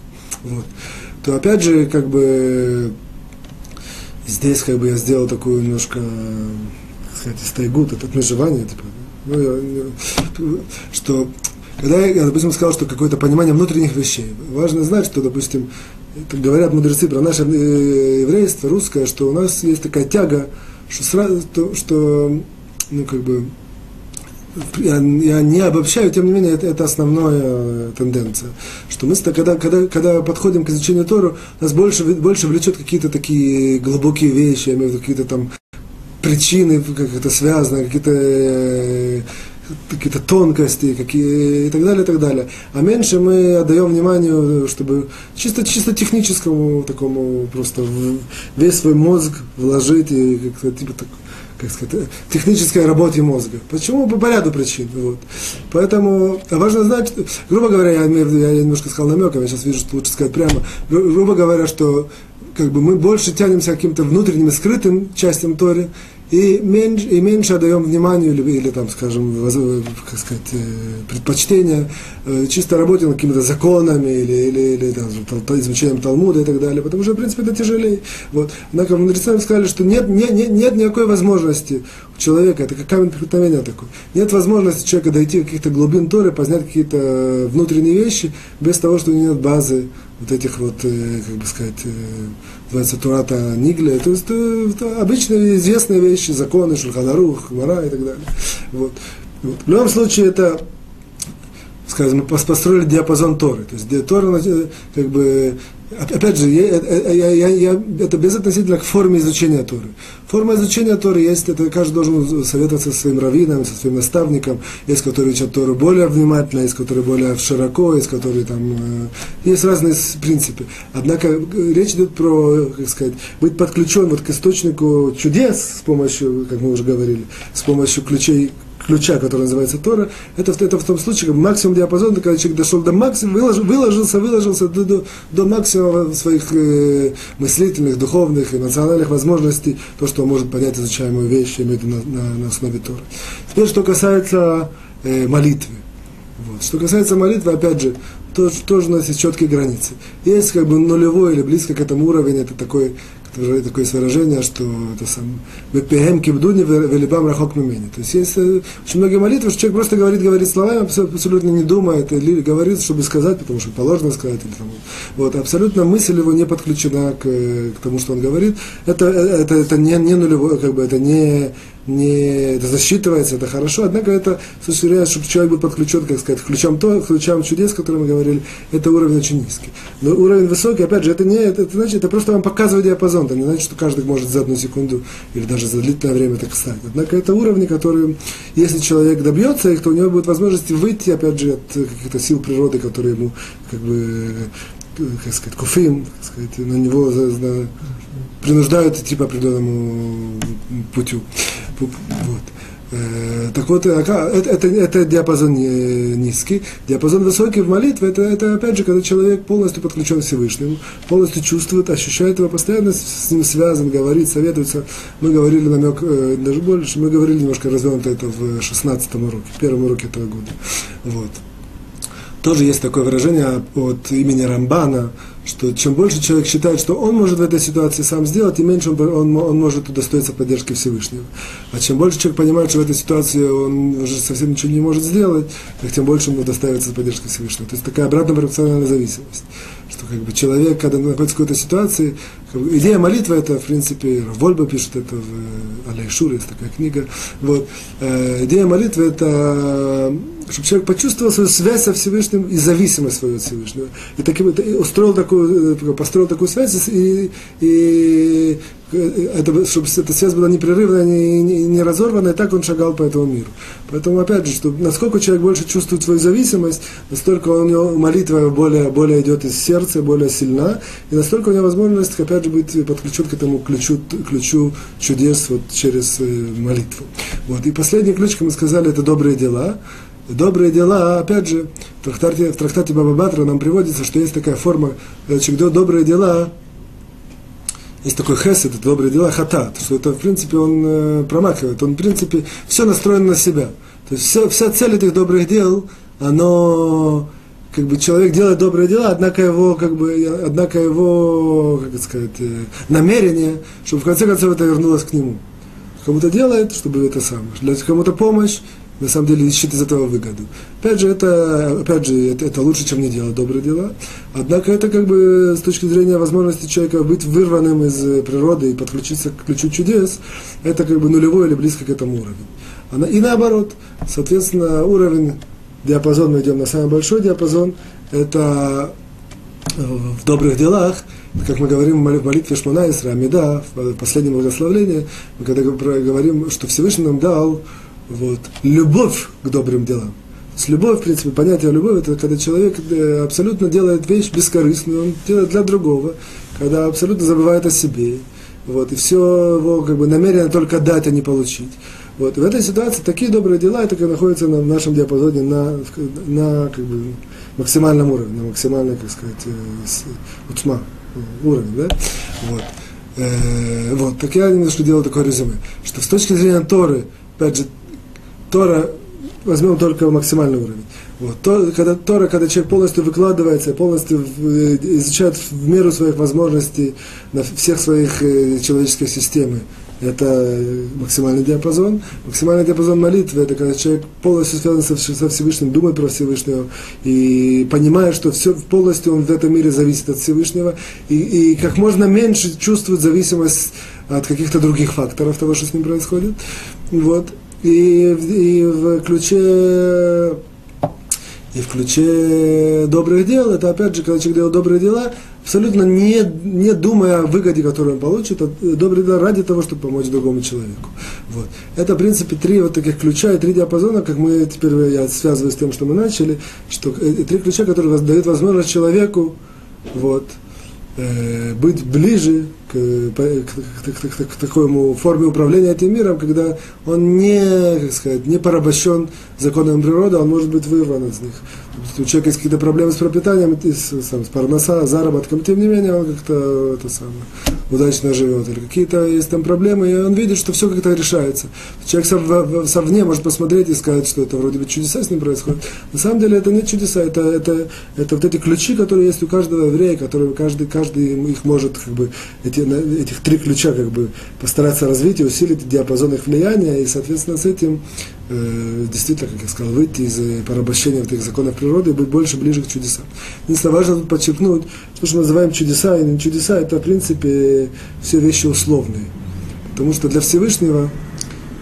S1: Вот. То опять же, как бы, здесь как бы я сделал такую немножко сказать, истайгут, это отмежевание, типа, ну, что когда я, допустим, сказал, что какое-то понимание внутренних вещей, важно знать, что, допустим, говорят мудрецы про наше э, еврейство русское, что у нас есть такая тяга, что, сразу, то, что ну, как бы, я, я не обобщаю, тем не менее, это, это основная тенденция. Что мы, когда, когда, когда подходим к изучению Тору, нас больше, больше влечет какие-то такие глубокие вещи, я имею в виду какие-то там причины, как это связано, какие-то э, какие-то тонкости какие, и так далее, и так далее. А меньше мы отдаем вниманию, чтобы чисто, чисто техническому такому просто весь свой мозг вложить и как-то типа так, как сказать, технической работе мозга. Почему? По поряду причин. Вот. Поэтому важно знать, грубо говоря, я, я немножко сказал намеком, я сейчас вижу, что лучше сказать прямо, грубо говоря, что как бы мы больше тянемся к каким-то внутренним скрытым частям Тори, и меньше, и меньше отдаем вниманию или, или там, скажем, как сказать, э, предпочтения э, чисто работе над какими-то законами или, или, или там, изучением Талмуда и так далее, потому что, в принципе, это тяжелее. Вот. Однако мудрецы сказали, что нет, нет, нет, нет никакой возможности человека, это как камень преткновения такой, нет возможности человека дойти каких-то глубин Торы, познать какие-то внутренние вещи без того, что у него нет базы вот этих вот, э, как бы сказать, называется Турата Нигля, то есть это обычные известные вещи, законы, Шульханарух, Мара и так далее. Вот. Вот. В любом случае это мы построили диапазон Торы. То есть Тора, как бы, опять же, я, я, я, я, это безотносительно к форме изучения Торы. Форма изучения Торы есть, это каждый должен советоваться со своим раввином, со своим наставником. Есть, которые учат Тору более внимательно, есть, которые более широко, есть, которые там... Э, есть разные принципы. Однако э, речь идет про, как сказать, быть подключен вот к источнику чудес с помощью, как мы уже говорили, с помощью ключей ключа, который называется Тора, это, это в том случае, как максимум диапазона, когда человек дошел до максимума, выложил, выложился, выложился до, до, до максимума своих э, мыслительных, духовных, эмоциональных возможностей, то, что он может понять изучаемую вещь, имеет на, на, на основе Тора. Теперь, что касается э, молитвы. Вот. Что касается молитвы, опять же, тоже, тоже у нас есть четкие границы. Есть как бы нулевой или близко к этому уровень, это такой такое выражение, что это сам «Бепехем кибдуни велибам рахок мимени». То есть есть э, очень многие молитвы, что человек просто говорит, говорит словами, абсолютно не думает, или говорит, чтобы сказать, потому что положено сказать. Или там, вот, абсолютно мысль его не подключена к, к тому, что он говорит. Это, э, это, это не, не нулевое, как бы, это не не это засчитывается, это хорошо, однако это, собственно чтобы человек был подключен, как сказать, ключам, то, ключам чудес, о которых мы говорили, это уровень очень низкий. Но уровень высокий, опять же, это не, это, это значит, это просто вам показывает диапазон, это не значит, что каждый может за одну секунду или даже за длительное время так стать. Однако это уровни, которые, если человек добьется их, то у него будет возможность выйти, опять же, от каких-то сил природы, которые ему, как бы, как сказать, куфим, так сказать, на него на, принуждают идти по определенному путю. Вот. Э, так вот, это, это, это диапазон низкий. Диапазон высокий в молитве, это, это опять же, когда человек полностью подключен к Всевышнему, полностью чувствует, ощущает его, постоянно с ним связан, говорит, советуется. Мы говорили намек, э, даже больше, мы говорили немножко развернуто это в 16 уроке, первом уроке этого года. Вот. Тоже есть такое выражение от имени Рамбана, что чем больше человек считает, что он может в этой ситуации сам сделать, тем меньше он, он, он может удостоиться поддержки Всевышнего. А чем больше человек понимает, что в этой ситуации он уже совсем ничего не может сделать, тем больше ему доставится поддержка Всевышнего. То есть такая обратная пропорциональная зависимость. Что как бы человек, когда находится в какой-то ситуации, идея молитвы, это, в принципе, Вольба пишет это в э, Алейшур, есть такая книга. Вот. Э, идея молитвы это чтобы человек почувствовал свою связь со Всевышним и зависимость свою от Всевышнего. И таким устроил такую, э, построил такую связь, и, и э, это, чтобы эта связь была непрерывная, не, не, не разорванная, и так он шагал по этому миру. Поэтому, опять же, что насколько человек больше чувствует свою зависимость, настолько у него молитва более, более идет из сердца, более сильна, и настолько у него возможность, опять же, быть подключен к этому ключу, ключу чудес вот, через э, молитву. Вот. И последний ключ, как мы сказали, это добрые дела добрые дела, опять же, в трактате, в трактате Баба Батра нам приводится, что есть такая форма, когда добрые дела, есть такой хесед, это добрые дела, хатат, что это, в принципе, он э, промахивает, он, в принципе, все настроено на себя. То есть все, вся цель этих добрых дел, оно, как бы человек делает добрые дела, однако его, как бы, однако его, как сказать, э, намерение, чтобы в конце концов это вернулось к нему. Кому-то делает, чтобы это самое, для кому-то помощь, на самом деле ищет из этого выгоду. Опять же, это, опять же, это, это лучше, чем не делать добрые дела. Однако это как бы с точки зрения возможности человека быть вырванным из природы и подключиться к ключу чудес, это как бы нулевой или близко к этому уровню. И наоборот, соответственно, уровень, диапазон мы идем на самый большой диапазон, это э, в добрых делах, как мы говорим в молитве Шмона Исра, Амида, в последнем благословлении, мы когда говорим, что Всевышний нам дал вот, любовь к добрым делам. То есть любовь, в принципе, понятие любовь, это когда человек э, абсолютно делает вещь бескорыстную, он делает для другого, когда абсолютно забывает о себе. Вот, и все его как бы намерено только дать, а не получить. Вот, в этой ситуации такие добрые дела, это находятся на, в нашем диапазоне на, на как бы, максимальном уровне, на максимальной, как сказать, э, утма, уровень, да? Вот. Э, вот, так я немножко делал такое резюме, что с точки зрения Торы, опять же, Тора, возьмем только максимальный уровень. Вот. То, когда Тора, когда человек полностью выкладывается, полностью э, изучает в меру своих возможностей на всех своих э, человеческих системах, это максимальный диапазон. Максимальный диапазон молитвы – это когда человек полностью связан со Всевышним, думает про Всевышнего и понимает, что все, полностью он в этом мире зависит от Всевышнего, и, и как можно меньше чувствует зависимость от каких-то других факторов того, что с ним происходит. Вот. И, и в ключе и в ключе добрых дел, это опять же, когда человек делает добрые дела, абсолютно не, не думая о выгоде, которую он получит, а добрые дела ради того, чтобы помочь другому человеку. Вот. Это, в принципе, три вот таких ключа и три диапазона, как мы теперь, я связываю с тем, что мы начали, что э, три ключа, которые дают возможность человеку вот, э, быть ближе к, к, к, к, к такому форме управления этим миром, когда он не, как сказать, не порабощен законами природы, он может быть вырван из них. У человека есть какие-то проблемы с пропитанием, с, сам, с парноса, заработком, тем не менее он как-то это самое, удачно живет. Или какие-то есть там проблемы, и он видит, что все как-то решается. Человек сов, совне может посмотреть и сказать, что это вроде бы чудеса с ним происходят. На самом деле это не чудеса, это, это, это вот эти ключи, которые есть у каждого еврея, которые каждый, каждый их может, как бы, эти, этих три ключа как бы постараться развить и усилить диапазон их влияния, и, соответственно, с этим э, действительно, как я сказал, выйти из э, порабощения этих законов природы и быть больше ближе к чудесам. Единственное, важно тут подчеркнуть, то, что мы называем чудеса и не чудеса, это, в принципе, все вещи условные. Потому что для Всевышнего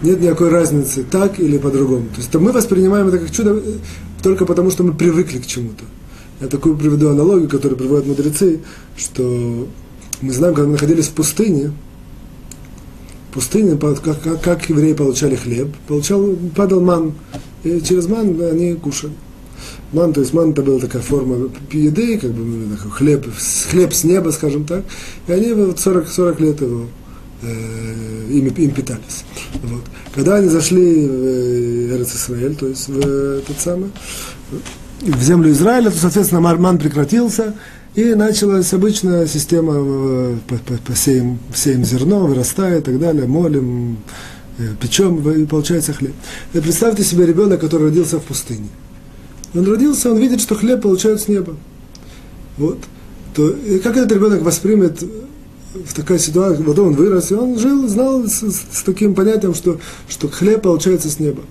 S1: нет никакой разницы, так или по-другому. То есть мы воспринимаем это как чудо э, только потому, что мы привыкли к чему-то. Я такую приведу аналогию, которую приводят мудрецы, что мы знаем, когда мы находились в пустыне, пустыне, как, как, как евреи получали хлеб, получал, падал ман, и через ман они кушали. Ман, то есть ман это была такая форма еды, как бы ну, хлеб, хлеб с неба, скажем так, и они вот 40, 40 лет его э, им, им питались. Вот. Когда они зашли в э, Эрец то есть в тот самый, в землю Израиля, то, соответственно, ман прекратился, и началась обычная система, э, посеем, сеем зерно, вырастает и так далее, молим, э, печем, и получается хлеб. И представьте себе ребенка, который родился в пустыне. Он родился, он видит, что хлеб получают с неба. Вот. То, и как этот ребенок воспримет в такой ситуации, вот он вырос, и он жил, знал с, с таким понятием, что, что хлеб получается с неба.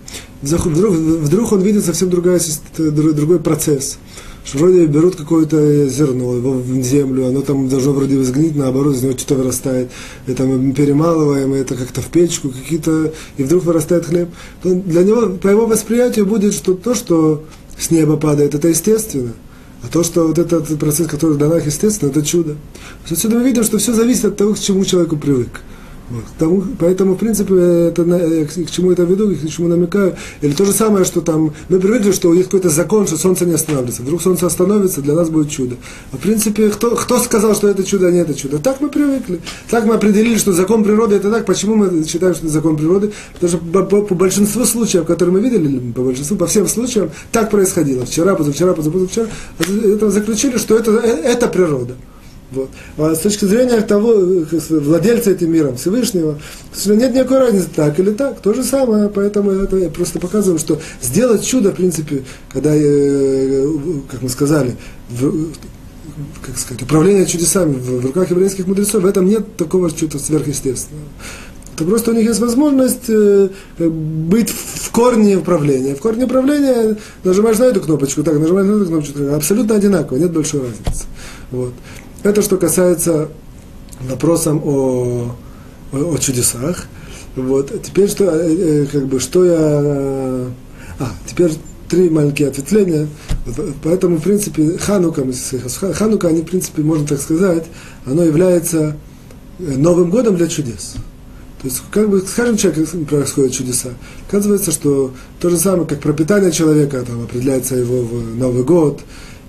S1: Вдруг, вдруг он видит совсем другая, другой процесс что вроде берут какое-то зерно его в землю, оно там должно вроде сгнить, наоборот, из него что-то вырастает, и там перемалываем это как-то в печку, какие-то, и вдруг вырастает хлеб. Для него, по его восприятию будет, что то, что с неба падает, это естественно. А то, что вот этот процесс, который в данных естественно, это чудо. Отсюда мы видим, что все зависит от того, к чему человеку привык. Вот. Тому, поэтому, в принципе, это, к чему это веду, к чему намекаю. Или то же самое, что там, мы привыкли, что них какой-то закон, что солнце не останавливается. Вдруг солнце остановится, для нас будет чудо. А в принципе, кто, кто сказал, что это чудо, а не это чудо? Так мы привыкли. Так мы определили, что закон природы это так. Почему мы считаем, что это закон природы? Потому что по, по, по большинству случаев, которые мы видели, по большинству, по всем случаям, так происходило. Вчера, позавчера, позавчера, это заключили, что это, э, это природа. Вот. А с точки зрения того, владельца этим миром, Всевышнего, нет никакой разницы, так или так, то же самое, поэтому это я просто показываю, что сделать чудо, в принципе, когда, э, как мы сказали, в, как сказать, управление чудесами в, руках еврейских мудрецов, в этом нет такого чего-то сверхъестественного. Это просто у них есть возможность э, быть в корне управления. В корне управления нажимаешь на эту кнопочку, так, нажимаешь на эту кнопочку, абсолютно одинаково, нет большой разницы. Вот. Это что касается вопросом о, о, о чудесах. Вот. Теперь что, э, э, как бы, что я... А, теперь три маленькие ответвления. Поэтому, в принципе, Ханука, Ханука, они, в принципе, можно так сказать, оно является э, Новым годом для чудес. То есть, как бы, скажем, человек происходят чудеса. Оказывается, что то же самое, как пропитание человека, там, определяется его в Новый год,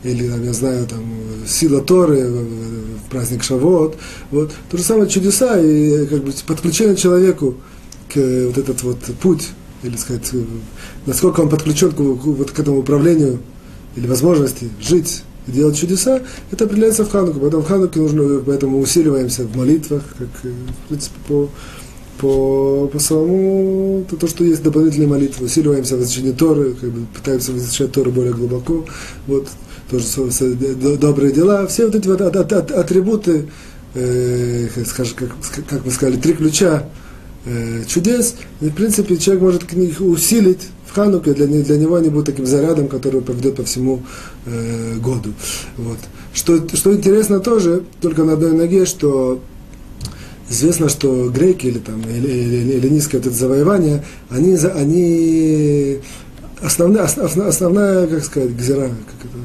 S1: или, там, я знаю, там, сила Торы, в праздник Шавот. Вот. То же самое чудеса и как бы, подключение человеку к вот этот вот путь или сказать, насколько он подключен к, вот к этому управлению или возможности жить и делать чудеса, это определяется в Хануку. Поэтому в Хануке нужно, поэтому усиливаемся в молитвах, как, э, в принципе, по, по, по самому, то, то, что есть дополнительные молитвы, усиливаемся в изучении Торы, как бы пытаемся изучать Торы более глубоко, вот, тоже добрые дела, все вот эти вот от, от, от, атрибуты, э, скажем, как, как мы сказали, три ключа, э, чудес, и, в принципе, человек может к них усилить в Хануке, для, для него они будут таким зарядом, который поведет по всему э, году. Вот. Что, что интересно тоже, только на одной ноге, что известно, что греки или там или, или, эллинистское вот это завоевание, они, они основная, основная, основная, как сказать, гзера, как это,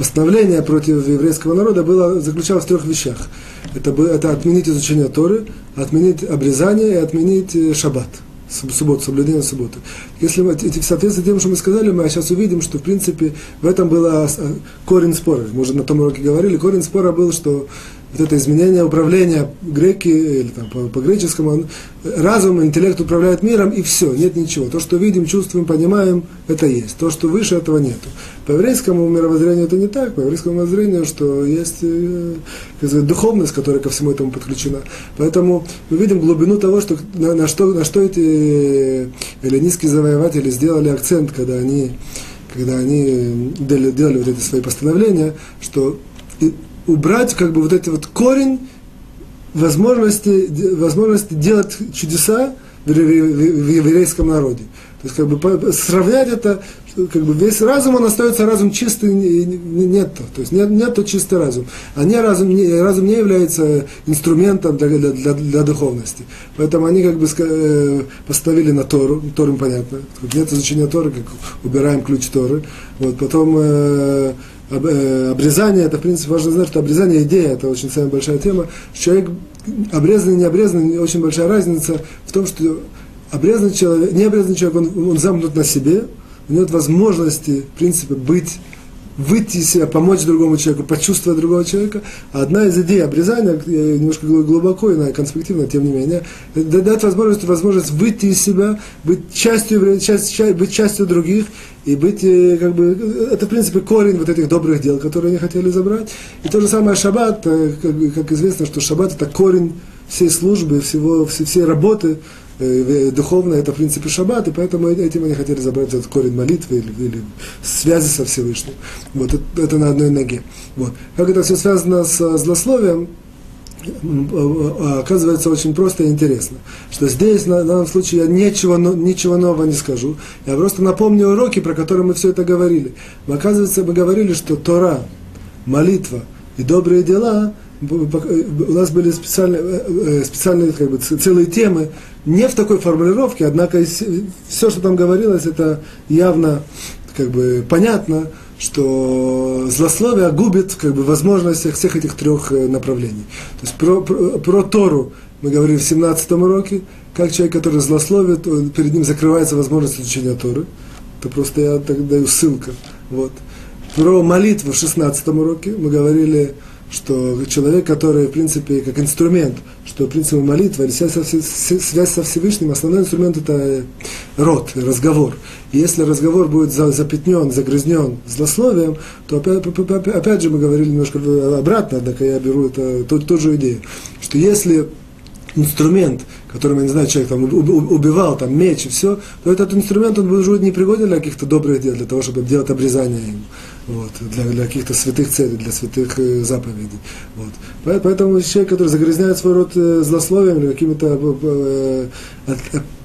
S1: постановление против еврейского народа было, заключалось в трех вещах. Это, это отменить изучение Торы, отменить обрезание и отменить э, шаббат, субботу, соблюдение субботы. Если мы, в соответствии с тем, что мы сказали, мы сейчас увидим, что в принципе в этом был э, корень спора. Мы уже на том уроке говорили, корень спора был, что вот это изменение управления греки, или там, по, греческому, разум, интеллект управляет миром, и все, нет ничего. То, что видим, чувствуем, понимаем, это есть. То, что выше, этого нету. По еврейскому мировоззрению это не так. По еврейскому мировоззрению, что есть э, сказать, духовность, которая ко всему этому подключена. Поэтому мы видим глубину того, что, на, на, что, на что эти эллинистские завоеватели сделали акцент, когда они, когда они делали, делали вот эти свои постановления, что убрать как бы вот этот вот корень возможности, возможности делать чудеса в, еврейском народе. То есть как бы сравнять это, как бы весь разум, он остается разум чистый, нет, то есть нет, нет то чистый разум. А не разум, не, разум не является инструментом для, для, для, для духовности. Поэтому они как бы э, поставили на Тору, Тору понятно, нет изучения Торы, как убираем ключ Торы. Вот, потом Э, обрезание, это, в принципе, важно знать, что обрезание идея, это очень самая большая тема. Человек обрезанный, не обрезанный, очень большая разница в том, что обрезанный человек, не обрезанный человек, он, он замкнут на себе, у него нет возможности, в принципе, быть выйти из себя, помочь другому человеку, почувствовать другого человека. Одна из идей обрезания, немножко глубоко и конспективно, тем не менее, дать возможность, возможность выйти из себя, быть частью, часть, часть, быть частью других и быть, э, как бы, это, в принципе, корень вот этих добрых дел, которые они хотели забрать. И то же самое шаббат, э, как, как известно, что шаббат это корень всей службы, всего, всей, всей работы, э, духовно это в принципе шаббат, и поэтому этим они хотели забрать этот корень молитвы или, или связи со Всевышним. Вот это, это на одной ноге. Вот. Как это все связано с злословием, оказывается очень просто и интересно. Что здесь, на данном случае, я ничего, ничего нового не скажу. Я просто напомню уроки, про которые мы все это говорили. Оказывается, мы говорили, что Тора, молитва и добрые дела у нас были специальные, э, э, специальные как бы, целые темы, не в такой формулировке, однако все, что там говорилось, это явно как бы, понятно, что злословие губит как бы, возможности всех этих трех э, направлений. То есть про, про, про Тору мы говорили в 17 уроке, как человек, который злословит, перед ним закрывается возможность изучения Торы. Это просто я так даю ссылку. Вот. Про молитву в 16 уроке мы говорили что человек, который, в принципе, как инструмент, что, в принципе, молитва или связь со, связь со Всевышним, основной инструмент – это рот, разговор. И если разговор будет запятнен, загрязнен злословием, то, опять, опять же, мы говорили немножко обратно, однако я беру это, ту, ту же идею, что если инструмент, которым, я не знаю, человек там убивал, там, меч и все, то этот инструмент, он будет непригоден для каких-то добрых дел, для того, чтобы делать обрезание ему. Вот, для, для каких-то святых целей, для святых э, заповедей. Вот. Поэтому человек, который загрязняет свой род э, злословием или какими-то э, от,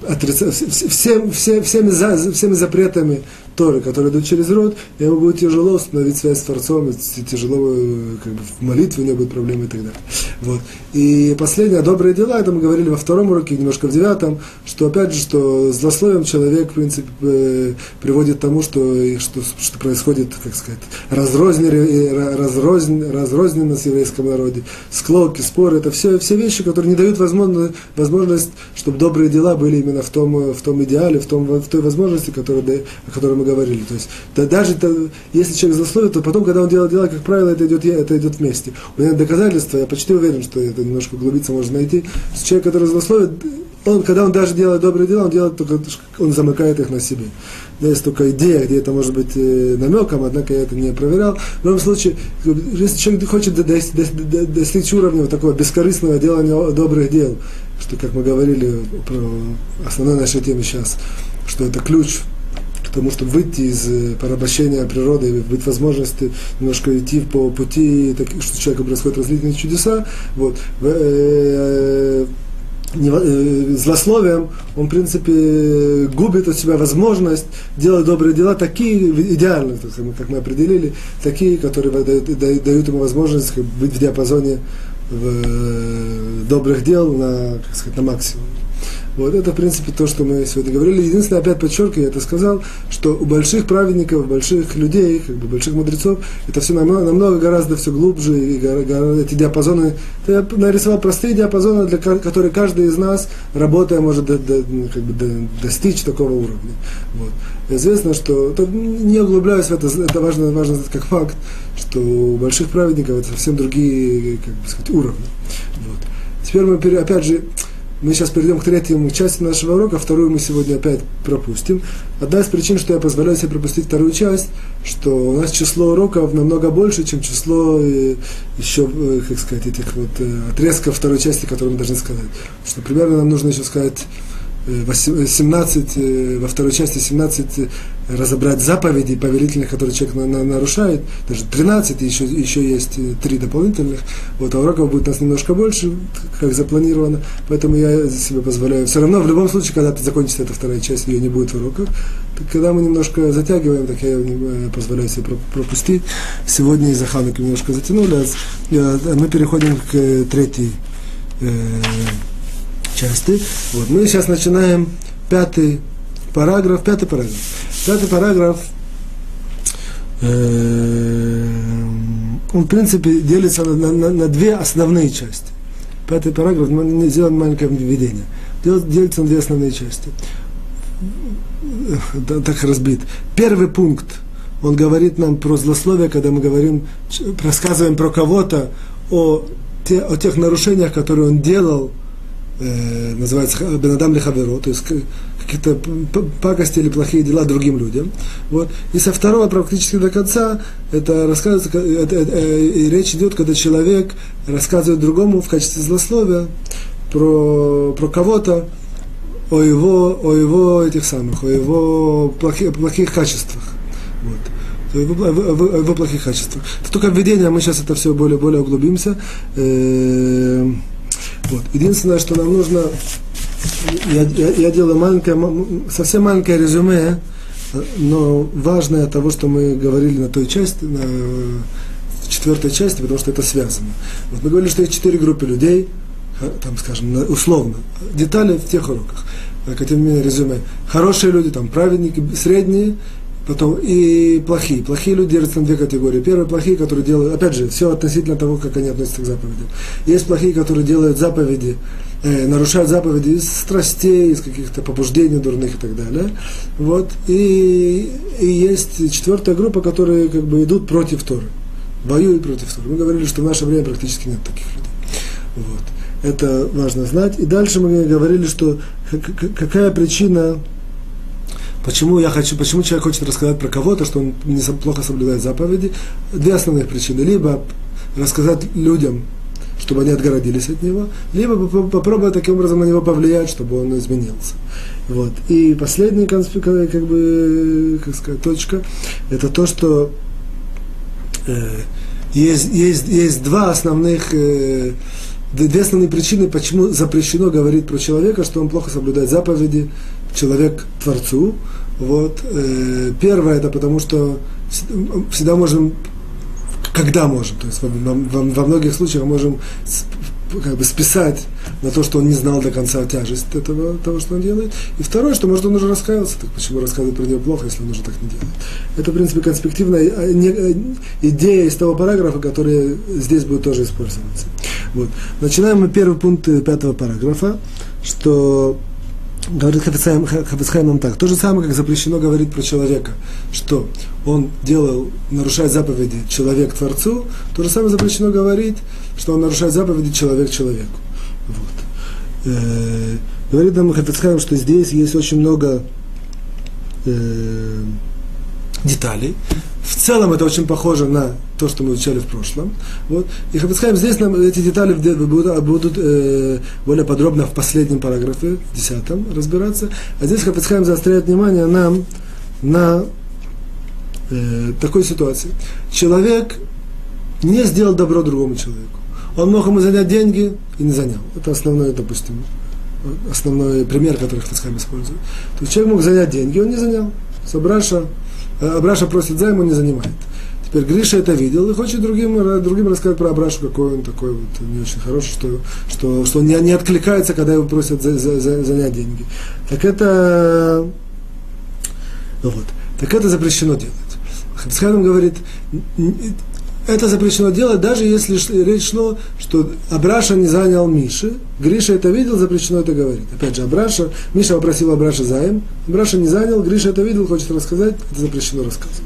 S1: отрица, всем, всем, всеми, за, всеми запретами Торы, которые идут через род, ему будет тяжело установить связь с Творцом, тяжело э, как бы, в молитве у него будут проблемы и так далее. Вот. И последнее, добрые дела, это мы говорили во втором уроке, немножко в девятом, что опять же, что злословием человек, в принципе, э, приводит к тому, что, что, что происходит, как сказать, разрознь, разрознь, разрозненность в еврейском народе, склоки, споры, это все, все вещи, которые не дают возможность, возможность, чтобы добрые дела были именно в том, в том идеале, в, том, в той возможности, которая, о которой мы говорили. То есть да, даже то, если человек злословит, то потом, когда он делает дела, как правило, это идет, это идет вместе. У меня доказательства, я почти уверен, что это немножко углубиться можно найти. Человек, который злословит, он, когда он даже делает добрые дела, он делает только, он замыкает их на себе. Да, есть только идея, где это может быть э, намеком, однако я это не проверял. В любом случае, если человек хочет достичь уровня вот такого бескорыстного делания добрых дел, что, как мы говорили про основной нашей теме сейчас, что это ключ к тому, чтобы выйти из э, порабощения природы быть возможности немножко идти по пути, так, что человеку происходят различные чудеса. Вот. Э, э, злословием, он, в принципе, губит от себя возможность делать добрые дела, такие, идеально, как мы определили, такие, которые дают, дают ему возможность быть в диапазоне в добрых дел на, как сказать, на максимум. Вот это, в принципе, то, что мы сегодня говорили. Единственное, опять подчеркиваю, я это сказал, что у больших праведников, больших людей, как бы больших мудрецов, это все намного, намного гораздо все глубже, и эти диапазоны, я нарисовал простые диапазоны, для которые каждый из нас, работая, может до, до, ну, как бы до, достичь такого уровня. Вот. Известно, что, то, не углубляюсь в это, это важно, важно знать как факт, что у больших праведников это совсем другие, как бы сказать, уровни. Вот. Теперь мы, опять же, мы сейчас перейдем к третьему части нашего урока, вторую мы сегодня опять пропустим. Одна из причин, что я позволяю себе пропустить вторую часть, что у нас число уроков намного больше, чем число э, еще, э, как сказать, этих вот э, отрезков второй части, которые мы должны сказать. Что примерно нам нужно еще сказать 17, э, во второй части 17 э, разобрать заповеди повелительных, которые человек на, на, нарушает, даже 13, еще, еще есть э, три дополнительных. Вот, а уроков будет у нас немножко больше, как запланировано, поэтому я себе позволяю. Все равно, в любом случае, когда закончится эта вторая часть, ее не будет в уроках. Так, когда мы немножко затягиваем, так я позволяю себе пропустить. Сегодня из-за немножко затянули, а мы переходим к третьей части. Вот. Мы сейчас начинаем пятый параграф, пятый параграф. Пятый параграф, э, он, в принципе, делится на, на, на две основные части. Пятый параграф, мы сделаем маленькое введение. Делится на две основные части. Так разбит. Первый пункт, он говорит нам про злословие, когда мы говорим, рассказываем про кого-то, о, те, о тех нарушениях, которые он делал, э, называется Бенадам Лехаверо, то есть какие-то пакости или плохие дела другим людям. Вот. И со второго практически до конца это рассказывается, это, это, э, речь идет, когда человек рассказывает другому в качестве злословия про, про кого-то, о его, о его этих самых, о его плохих, плохих качествах. Вот. Его, плохих качествах. Это только введение, мы сейчас это все более, более углубимся. Э, вот. Единственное, что нам нужно, я, я, я делаю маленькое, совсем маленькое резюме, но важное того, что мы говорили на той части, на четвертой части, потому что это связано. Вот мы говорили, что есть четыре группы людей, там, скажем, условно, детали в тех уроках, как резюме. Хорошие люди, там, праведники, средние Потом и плохие. Плохие люди делятся на две категории. Первые плохие, которые делают, опять же, все относительно того, как они относятся к заповедям. Есть плохие, которые делают заповеди, э, нарушают заповеди из страстей, из каких-то побуждений дурных и так далее. Вот. И, и есть четвертая группа, которые как бы идут против Торы. Воюют против Торы. Мы говорили, что в наше время практически нет таких людей. Вот. Это важно знать. И дальше мы говорили, что какая причина Почему я хочу, почему человек хочет рассказать про кого-то, что он не плохо соблюдает заповеди? Две основных причины. Либо рассказать людям, чтобы они отгородились от него, либо попробовать таким образом на него повлиять, чтобы он изменился. Вот. И последняя как бы, как сказать, точка, это то, что э, есть, есть, есть два основных, э, две основные причины, почему запрещено говорить про человека, что он плохо соблюдает заповеди, человек Творцу. Вот. Э, первое, это потому что всегда можем когда можем, то есть во, многих случаях можем как бы списать на то, что он не знал до конца тяжесть этого, того, что он делает. И второе, что, может, он уже раскаялся, так почему рассказывать про него плохо, если он уже так не делает. Это, в принципе, конспективная а, э, идея из того параграфа, который здесь будет тоже использоваться. Вот. Начинаем мы первый пункт пятого параграфа, что говорит Хафицхайм нам так. То же самое, как запрещено говорить про человека, что он делал, нарушает заповеди человек Творцу, то же самое запрещено говорить, что он нарушает заповеди человек человеку. Вот. Э, говорит нам Хафицхайм, что здесь есть очень много э, деталей. В целом это очень похоже на то, что мы изучали в прошлом. Вот. И Хабицхайм здесь нам эти детали будут, будут э, более подробно в последнем параграфе, в десятом, разбираться. А здесь Хабицхайм заостряет внимание нам на э, такой ситуации. Человек не сделал добро другому человеку. Он мог ему занять деньги и не занял. Это основной, допустим, основной пример, который Хабицхайм использует. То есть человек мог занять деньги, он не занял. Собраша Абраша просит займу, не занимает. Теперь Гриша это видел и хочет другим, другим рассказать про Абрашу, какой он такой вот не очень хороший, что, что, что он не, не откликается, когда его просят за, за, за, занять деньги. Так это, вот, так это запрещено делать. Хабисхайм говорит, это запрещено делать, даже если речь шло, что Абраша не занял Миши. Гриша это видел, запрещено это говорить. Опять же, Абраша, Миша попросил Абраша заем, Абраша не занял, Гриша это видел, хочет рассказать, это запрещено рассказывать.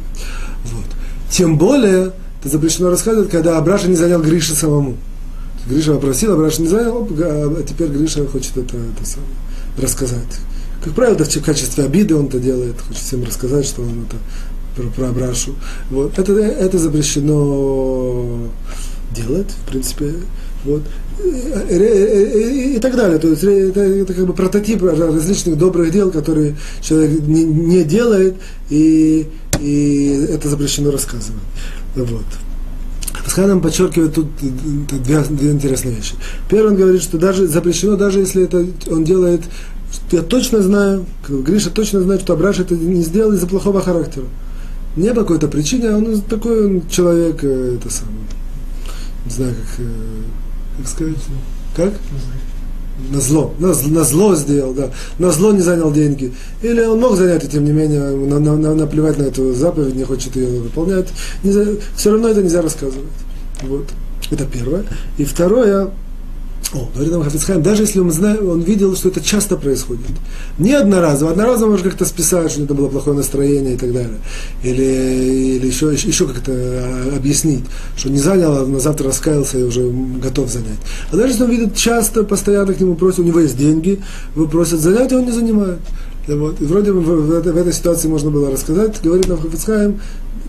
S1: Вот. Тем более, это запрещено рассказывать, когда Абраша не занял Гриша самому. Гриша попросил, Абраша не занял, а теперь Гриша хочет это, это рассказать. Как правило, это в качестве обиды он это делает, хочет всем рассказать, что он это про, про Абрашу. Вот. Это, это запрещено делать, в принципе. Вот. И, и, и, и так далее. То есть это, это как бы прототип различных добрых дел, которые человек не, не делает, и, и это запрещено рассказывать. Вот. Пасханам подчеркивает тут две, две интересные вещи. Первый он говорит, что даже запрещено, даже если это он делает, я точно знаю, Гриша точно знает, что Абраш это не сделал из-за плохого характера не по какой-то причине, а он такой он человек, э, это самое, не знаю, как, э, как сказать, как? На зло, на, на зло сделал, да, на зло не занял деньги. Или он мог занять, и тем не менее, на, на, на, наплевать на эту заповедь, не хочет ее выполнять. Не, все равно это нельзя рассказывать. Вот. Это первое. И второе, о, говорит нам Хафицхайм, даже если он, знает, он видел, что это часто происходит. Не одноразово, одноразово может как-то списать, что это было плохое настроение и так далее. Или, или еще, еще как-то а, объяснить, что не занял, а на завтра раскаялся и уже готов занять. А даже если он видит часто, постоянно к нему просят, у него есть деньги, его просят занять, и он не занимает. Вот. И вроде бы в, в, в этой ситуации можно было рассказать, говорит нам Хафицхайм,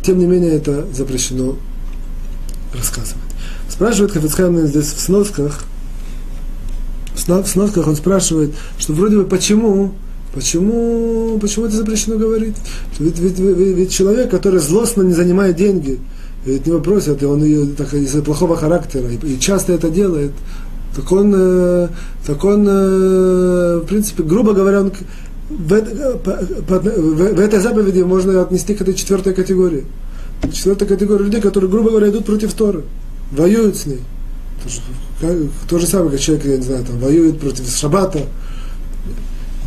S1: тем не менее это запрещено рассказывать. Спрашивает Хафицхайм здесь в сносках, в сносках он спрашивает, что вроде бы почему, почему, почему это запрещено говорить? Ведь, ведь, ведь, ведь человек, который злостно не занимает деньги, ведь него просят, и он ее так, из-за плохого характера, и, и часто это делает, так он, э, так он э, в принципе, грубо говоря, он, в, э, по, по, в, в этой заповеди можно отнести к этой четвертой категории. Четвертая категория людей, которые, грубо говоря, идут против Торы, воюют с ней. То же самое, как человек, я не знаю, там, воюет против Шаббата,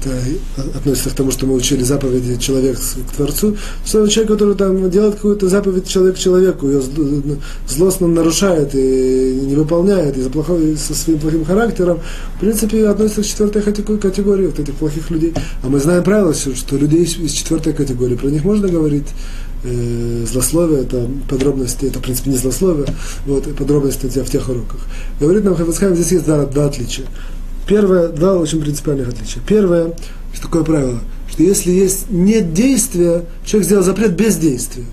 S1: это относится к тому, что мы учили заповеди человек к Творцу, что человек, который там делает какую-то заповедь человек человеку, ее злостно нарушает и не выполняет из-за плохого, со своим плохим характером, в принципе, относится к четвертой категории вот этих плохих людей. А мы знаем правило, что людей из четвертой категории, про них можно говорить э, злословие, это подробности, это, в принципе, не злословие, вот, подробности в тех уроках. Говорит нам Хафицхайм, здесь есть два, два отличия. Первое, два очень принципиальных отличия. Первое, что такое правило, что если есть нет действия, человек сделал запрет без действия.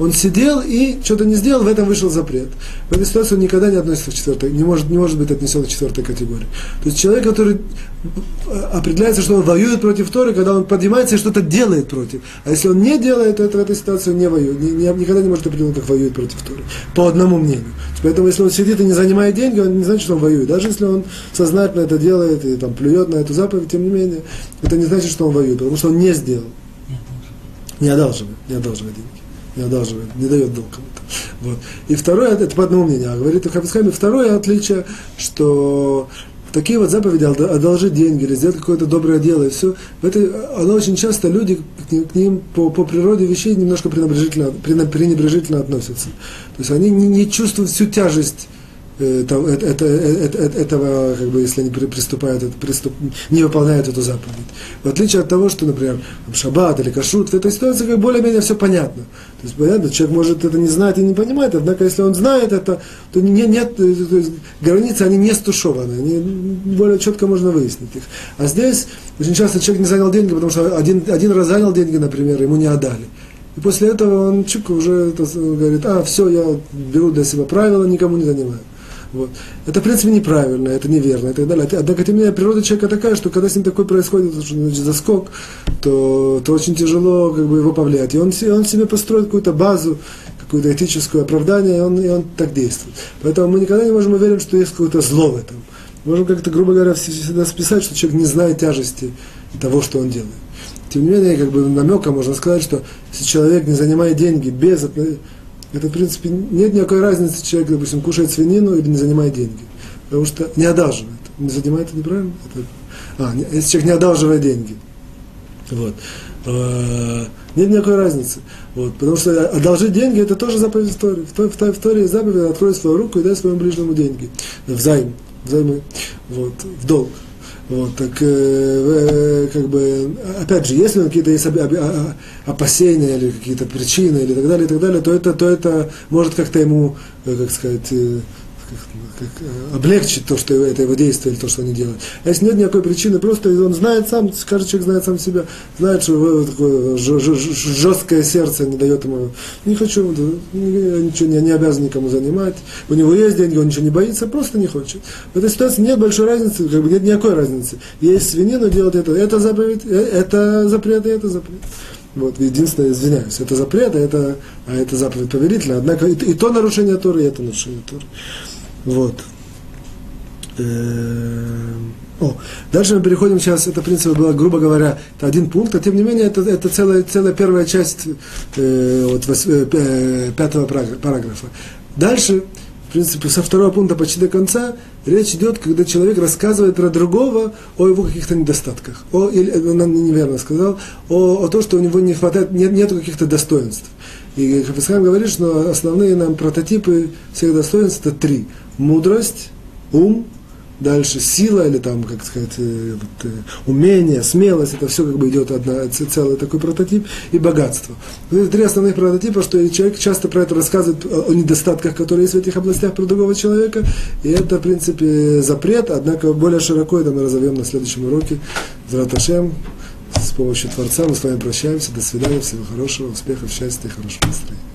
S1: Он сидел и что-то не сделал, в этом вышел запрет. В этой ситуации он никогда не относится к четвертой, не может, не может быть отнесен к четвертой категории. То есть человек, который э, определяется, что он воюет против Торы, когда он поднимается и что-то делает против. А если он не делает это в этой ситуации, он не воюет, не, не, никогда не может определить, как воюет против Торы. По одному мнению. Поэтому если он сидит и не занимает деньги, он не значит, что он воюет. Даже если он сознательно это делает и там, плюет на эту заповедь, тем не менее, это не значит, что он воюет, потому что он не сделал. Не одалживает, не одалживает деньги. Не одалживает, не дает долг кому-то. Вот. И второе, это по одному мнению, а говорит Хафицхайм, второе отличие, что такие вот заповеди, одолжить деньги или сделать какое-то доброе дело, и все, в этой, оно очень часто люди к ним по, по природе вещей немножко пренебрежительно, пренебрежительно относятся. То есть они не, не чувствуют всю тяжесть это, это, это, этого, как бы, если они приступают, приступ, не выполняют эту заповедь. В отличие от того, что, например, шаббат или кашрут, в этой ситуации как более-менее все понятно. То есть, понятно, человек может это не знать и не понимать, однако, если он знает это, то не, нет, то есть, границы, они не стушеваны, они более четко можно выяснить их. А здесь очень часто человек не занял деньги, потому что один, один раз занял деньги, например, ему не отдали. И после этого он чик, уже это, говорит, а, все, я беру для себя правила, никому не занимаю. Вот. Это, в принципе, неправильно, это неверно и так далее. Однако, тем не менее, природа человека такая, что когда с ним такое происходит, значит, заскок, то, то очень тяжело как бы, его повлиять. И он, он себе построит какую-то базу, какое-то этическое оправдание, и он, и он так действует. Поэтому мы никогда не можем уверить, что есть какое-то зло в этом. Можем как-то, грубо говоря, всегда списать, что человек не знает тяжести того, что он делает. Тем не менее, как бы намеком можно сказать, что если человек не занимает деньги без это, в принципе, нет никакой разницы, человек, допустим, кушает свинину или не занимает деньги. Потому что не одалживает. Не занимает это неправильно? Это, а, не, если человек не одалживает деньги. Вот. А, нет никакой разницы. Вот, потому что одолжить деньги это тоже заповедь истории. В, в, в, в Торе заповедь открой свою руку и дай своему ближнему деньги. В займ. Займы. Вот, в долг. Вот, так, э, э, как бы, опять же, если какие-то есть опасения или какие-то причины или так далее, и так далее, то это, то это может как-то ему, э, как сказать, э, облегчить то, что это его действие или то, что они делают. А если нет никакой причины, просто он знает сам, каждый человек знает сам себя, знает, что его такое жесткое сердце не дает ему, не хочу, ничего не, не обязан никому занимать, у него есть деньги, он ничего не боится, просто не хочет. В этой ситуации нет большой разницы, как бы нет никакой разницы. Есть свинину делать это, это заповедь, э, это запрет, и это запрет. Вот, единственное, извиняюсь, это запрет, а это, а это заповедь повелительная. Однако и, и то нарушение Торы, и это нарушение Торы. Вот. Эм, о, дальше мы переходим сейчас, это, в принципе, было, грубо говоря, это один пункт, а тем не менее, это, это целая, целая первая часть э, вот, вос, э, пятого параграфа. Дальше, в принципе, со второго пункта почти до конца, речь идет, когда человек рассказывает про другого о его каких-то недостатках, о, или, он неверно сказал, о, о том, что у него не хватает, нет, нету каких-то достоинств. И Хафисхайм говорит, что основные нам прототипы всех достоинств это три. Мудрость, ум, дальше сила или там, как сказать, э, вот, э, умение, смелость, это все как бы идет одна, целый такой прототип, и богатство. Это три основных прототипа, что человек часто про это рассказывает о недостатках, которые есть в этих областях про другого человека, и это, в принципе, запрет, однако более широко это мы разовьем на следующем уроке. Зраташем, с помощью Творца мы с вами прощаемся. До свидания. Всего хорошего, успехов, счастья и хорошего настроения.